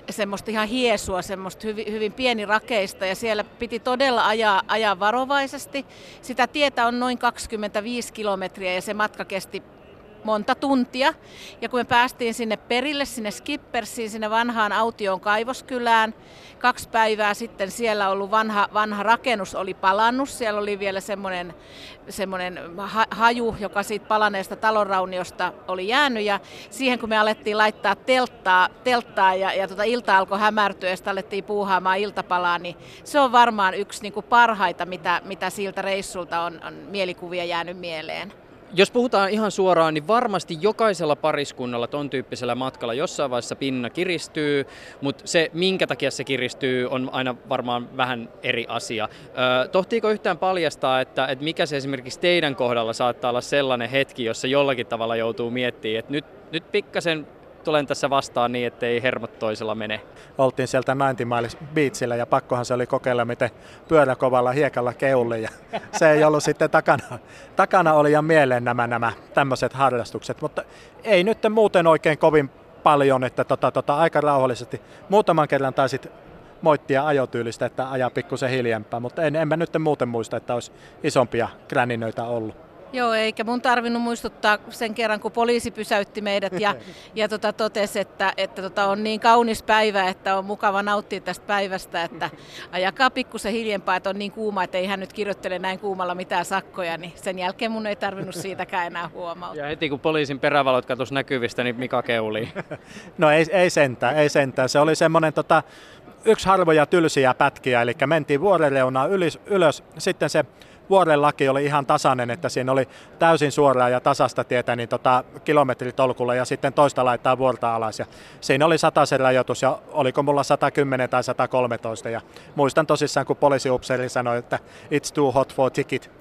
semmoista ihan hiesua, semmoista hyvin, hyvin pieni rakeista ja siellä piti todella ajaa, ajaa varovaisesti. Sitä tietä on noin 25 kilometriä ja se matka kesti monta tuntia. Ja kun me päästiin sinne perille, sinne Skippersiin, sinne vanhaan autioon kaivoskylään, kaksi päivää sitten siellä ollut vanha, vanha rakennus oli palannut. Siellä oli vielä semmoinen, semmoinen haju, joka siitä palaneesta talonrauniosta oli jäänyt. Ja siihen kun me alettiin laittaa telttaa, telttaa ja, ja tota ilta alkoi hämärtyä ja sitten alettiin puuhaamaan iltapalaa, niin se on varmaan yksi niin kuin parhaita, mitä, mitä siltä reissulta on, on mielikuvia jäänyt mieleen. Jos puhutaan ihan suoraan, niin varmasti jokaisella pariskunnalla ton tyyppisellä matkalla jossain vaiheessa pinna kiristyy, mutta se minkä takia se kiristyy on aina varmaan vähän eri asia. Ö, tohtiiko yhtään paljastaa, että, että mikä se esimerkiksi teidän kohdalla saattaa olla sellainen hetki, jossa jollakin tavalla joutuu miettimään, että nyt, nyt pikkasen tulen tässä vastaan niin, ettei hermot toisella mene. Oltiin sieltä 90 Miles Beachillä ja pakkohan se oli kokeilla, miten pyöräkovalla hiekalla keuli. Ja se ei ollut sitten takana. Takana oli ja mieleen nämä, nämä tämmöiset harrastukset, mutta ei nyt muuten oikein kovin paljon, että tota, tota, aika rauhallisesti. Muutaman kerran taisit moittia ajotyylistä, että ajaa pikkusen hiljempää, mutta en, en mä nyt muuten muista, että olisi isompia kräninöitä ollut. Joo, eikä mun tarvinnut muistuttaa sen kerran, kun poliisi pysäytti meidät ja, [laughs] ja tota, totesi, että, että tota, on niin kaunis päivä, että on mukava nauttia tästä päivästä, että ajakaa pikkusen hiljempaa, että on niin kuuma, että ei hän nyt kirjoittele näin kuumalla mitään sakkoja, niin sen jälkeen mun ei tarvinnut siitäkään enää huomauttaa. Ja heti kun poliisin perävalot katos näkyvistä, niin Mika keuli. [laughs] No ei, ei sentään, ei sentään. Se oli semmoinen tota, yksi harvoja tylsiä pätkiä, eli mentiin vuorereunaa ylös, ylös, sitten se vuoren laki oli ihan tasainen, että siinä oli täysin suoraa ja tasasta tietä niin tota, kilometritolkulla ja sitten toista laittaa vuorta alas. Ja siinä oli sen rajoitus ja oliko mulla 110 tai 113 ja muistan tosissaan, kun poliisiupseeri sanoi, että it's too hot for ticket.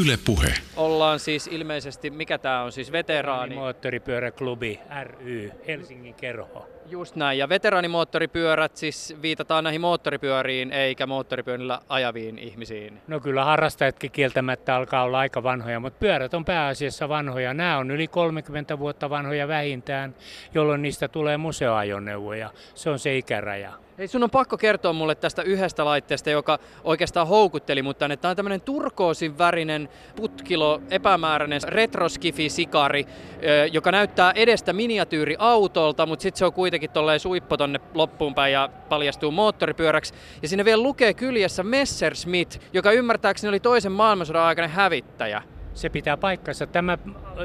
Yle puhe. Ollaan siis ilmeisesti, mikä tämä on siis veteraani? Moottoripyöräklubi ry, Helsingin kerho. Just näin, ja veteraanimoottoripyörät siis viitataan näihin moottoripyöriin eikä moottoripyörillä ajaviin ihmisiin. No kyllä harrastajatkin kieltämättä alkaa olla aika vanhoja, mutta pyörät on pääasiassa vanhoja. Nämä on yli 30 vuotta vanhoja vähintään, jolloin niistä tulee museoajoneuvoja. Se on se ikäraja. Hei, sun on pakko kertoa mulle tästä yhdestä laitteesta, joka oikeastaan houkutteli mutta tänne. Tämä on tämmöinen turkoosin värinen putkilo, epämääräinen retroskifi-sikari, joka näyttää edestä miniatyyriautolta, mutta sitten se on kuitenkin tolleen suippo tonne loppuun päin ja paljastuu moottoripyöräksi. Ja siinä vielä lukee kyljessä Messerschmitt, joka ymmärtääkseni oli toisen maailmansodan aikainen hävittäjä. Se pitää paikkansa. Tämä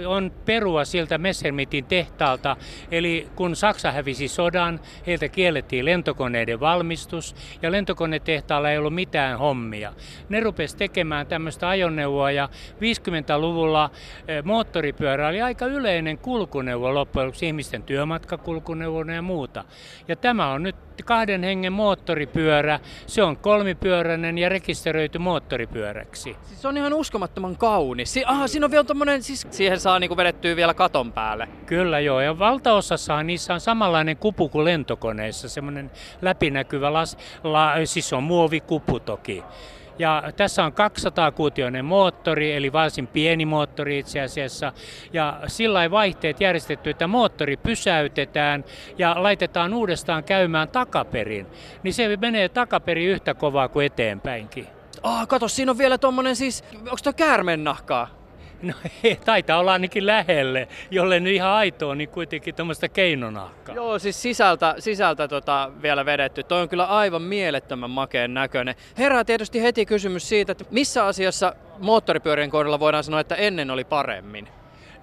on perua siltä Messermittin tehtaalta. Eli kun Saksa hävisi sodan, heiltä kiellettiin lentokoneiden valmistus ja lentokonetehtaalla ei ollut mitään hommia. Ne rupesi tekemään tämmöistä ajoneuvoa ja 50-luvulla eh, moottoripyörä oli aika yleinen kulkuneuvo loppujen lopuksi ihmisten työmatkakulkuneuvona ja muuta. Ja tämä on nyt kahden hengen moottoripyörä. Se on kolmipyöräinen ja rekisteröity moottoripyöräksi. Siis se on ihan uskomattoman kaunis. Si- aha, siinä on vielä tommonen, siis siihen saa niinku vedettyä vielä katon päälle. Kyllä joo, ja valtaosassahan niissä on samanlainen kupu kuin lentokoneissa, semmoinen läpinäkyvä, las, la, siis on muovikupu toki. Ja tässä on 200-kuutioinen moottori, eli varsin pieni moottori itse asiassa. Ja sillä vaihteet järjestetty, että moottori pysäytetään ja laitetaan uudestaan käymään takaperin. Niin se menee takaperin yhtä kovaa kuin eteenpäinkin. Ah, kato, siinä on vielä tommonen siis, onko toi käärmennahkaa? No ei, taitaa olla ainakin lähelle, jolle nyt ihan aitoa, niin kuitenkin tuommoista keinonahkaa. Joo, siis sisältä, sisältä tota vielä vedetty. Toi on kyllä aivan mielettömän makeen näköinen. Herää tietysti heti kysymys siitä, että missä asiassa moottoripyörien kohdalla voidaan sanoa, että ennen oli paremmin?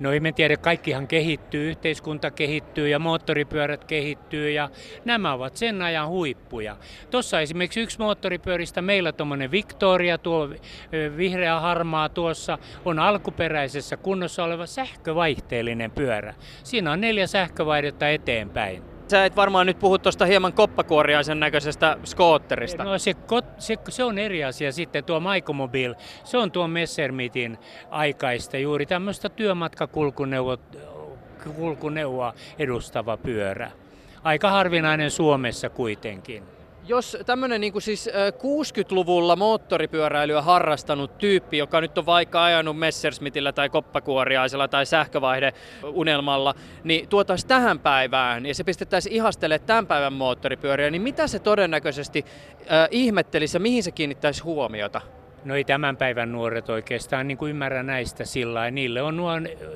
No ei me tiedä, kaikkihan kehittyy, yhteiskunta kehittyy ja moottoripyörät kehittyy ja nämä ovat sen ajan huippuja. Tuossa esimerkiksi yksi moottoripyöristä, meillä tuommoinen Victoria, tuo vihreä harmaa tuossa, on alkuperäisessä kunnossa oleva sähkövaihteellinen pyörä. Siinä on neljä sähkövaihdetta eteenpäin. Sä et varmaan nyt puhu tuosta hieman koppakuoriaisen näköisestä skootterista. No se, se, se on eri asia sitten, tuo Maikomobil, se on tuo Messermitin aikaista juuri tämmöistä työmatkakulkuneuvoa edustava pyörä. Aika harvinainen Suomessa kuitenkin. Jos tämmöinen niin siis 60-luvulla moottoripyöräilyä harrastanut tyyppi, joka nyt on vaikka ajanut Messersmithillä tai koppakuoriaisella tai sähkövaiheunelmalla, niin tuotaisiin tähän päivään ja se pistettäisiin ihastelemaan tämän päivän moottoripyöriä, niin mitä se todennäköisesti äh, ihmettelisi ja mihin se kiinnittäisi huomiota? No ei tämän päivän nuoret oikeastaan niin kuin ymmärrä näistä sillä Niille on nuo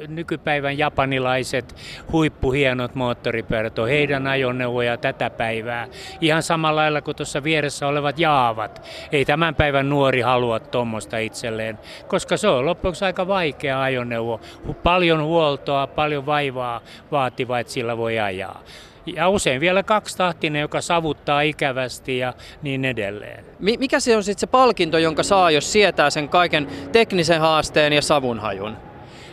nykypäivän japanilaiset huippuhienot moottoripyörät, on heidän ajoneuvoja tätä päivää. Ihan samalla lailla kuin tuossa vieressä olevat jaavat. Ei tämän päivän nuori halua tuommoista itselleen, koska se on loppujen aika vaikea ajoneuvo. Paljon huoltoa, paljon vaivaa vaativa, että sillä voi ajaa ja usein vielä kaksitahtinen, joka savuttaa ikävästi ja niin edelleen. Mikä se on sitten se palkinto, jonka saa, jos sietää sen kaiken teknisen haasteen ja savunhajun?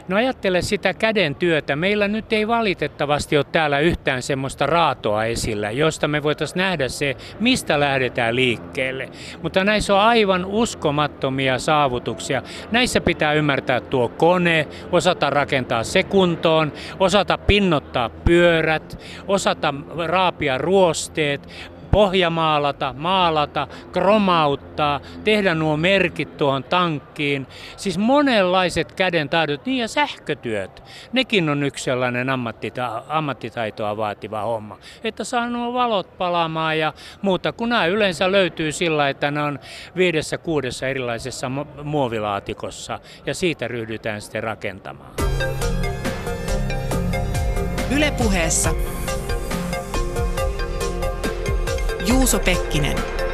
No ajattele sitä käden työtä. Meillä nyt ei valitettavasti ole täällä yhtään semmoista raatoa esillä, josta me voitaisiin nähdä se, mistä lähdetään liikkeelle. Mutta näissä on aivan uskomattomia saavutuksia. Näissä pitää ymmärtää tuo kone, osata rakentaa se kuntoon, osata pinnottaa pyörät, osata raapia ruosteet, pohjamaalata, maalata, kromauttaa, tehdä nuo merkit tuohon tankkiin. Siis monenlaiset käden taidot, niin ja sähkötyöt. Nekin on yksi sellainen ammattita- ammattitaitoa vaativa homma. Että saa nuo valot palaamaan ja muuta, kun nämä yleensä löytyy sillä, että ne on viidessä kuudessa erilaisessa muovilaatikossa ja siitä ryhdytään sitten rakentamaan. Ylepuheessa Juuso Pekkinen.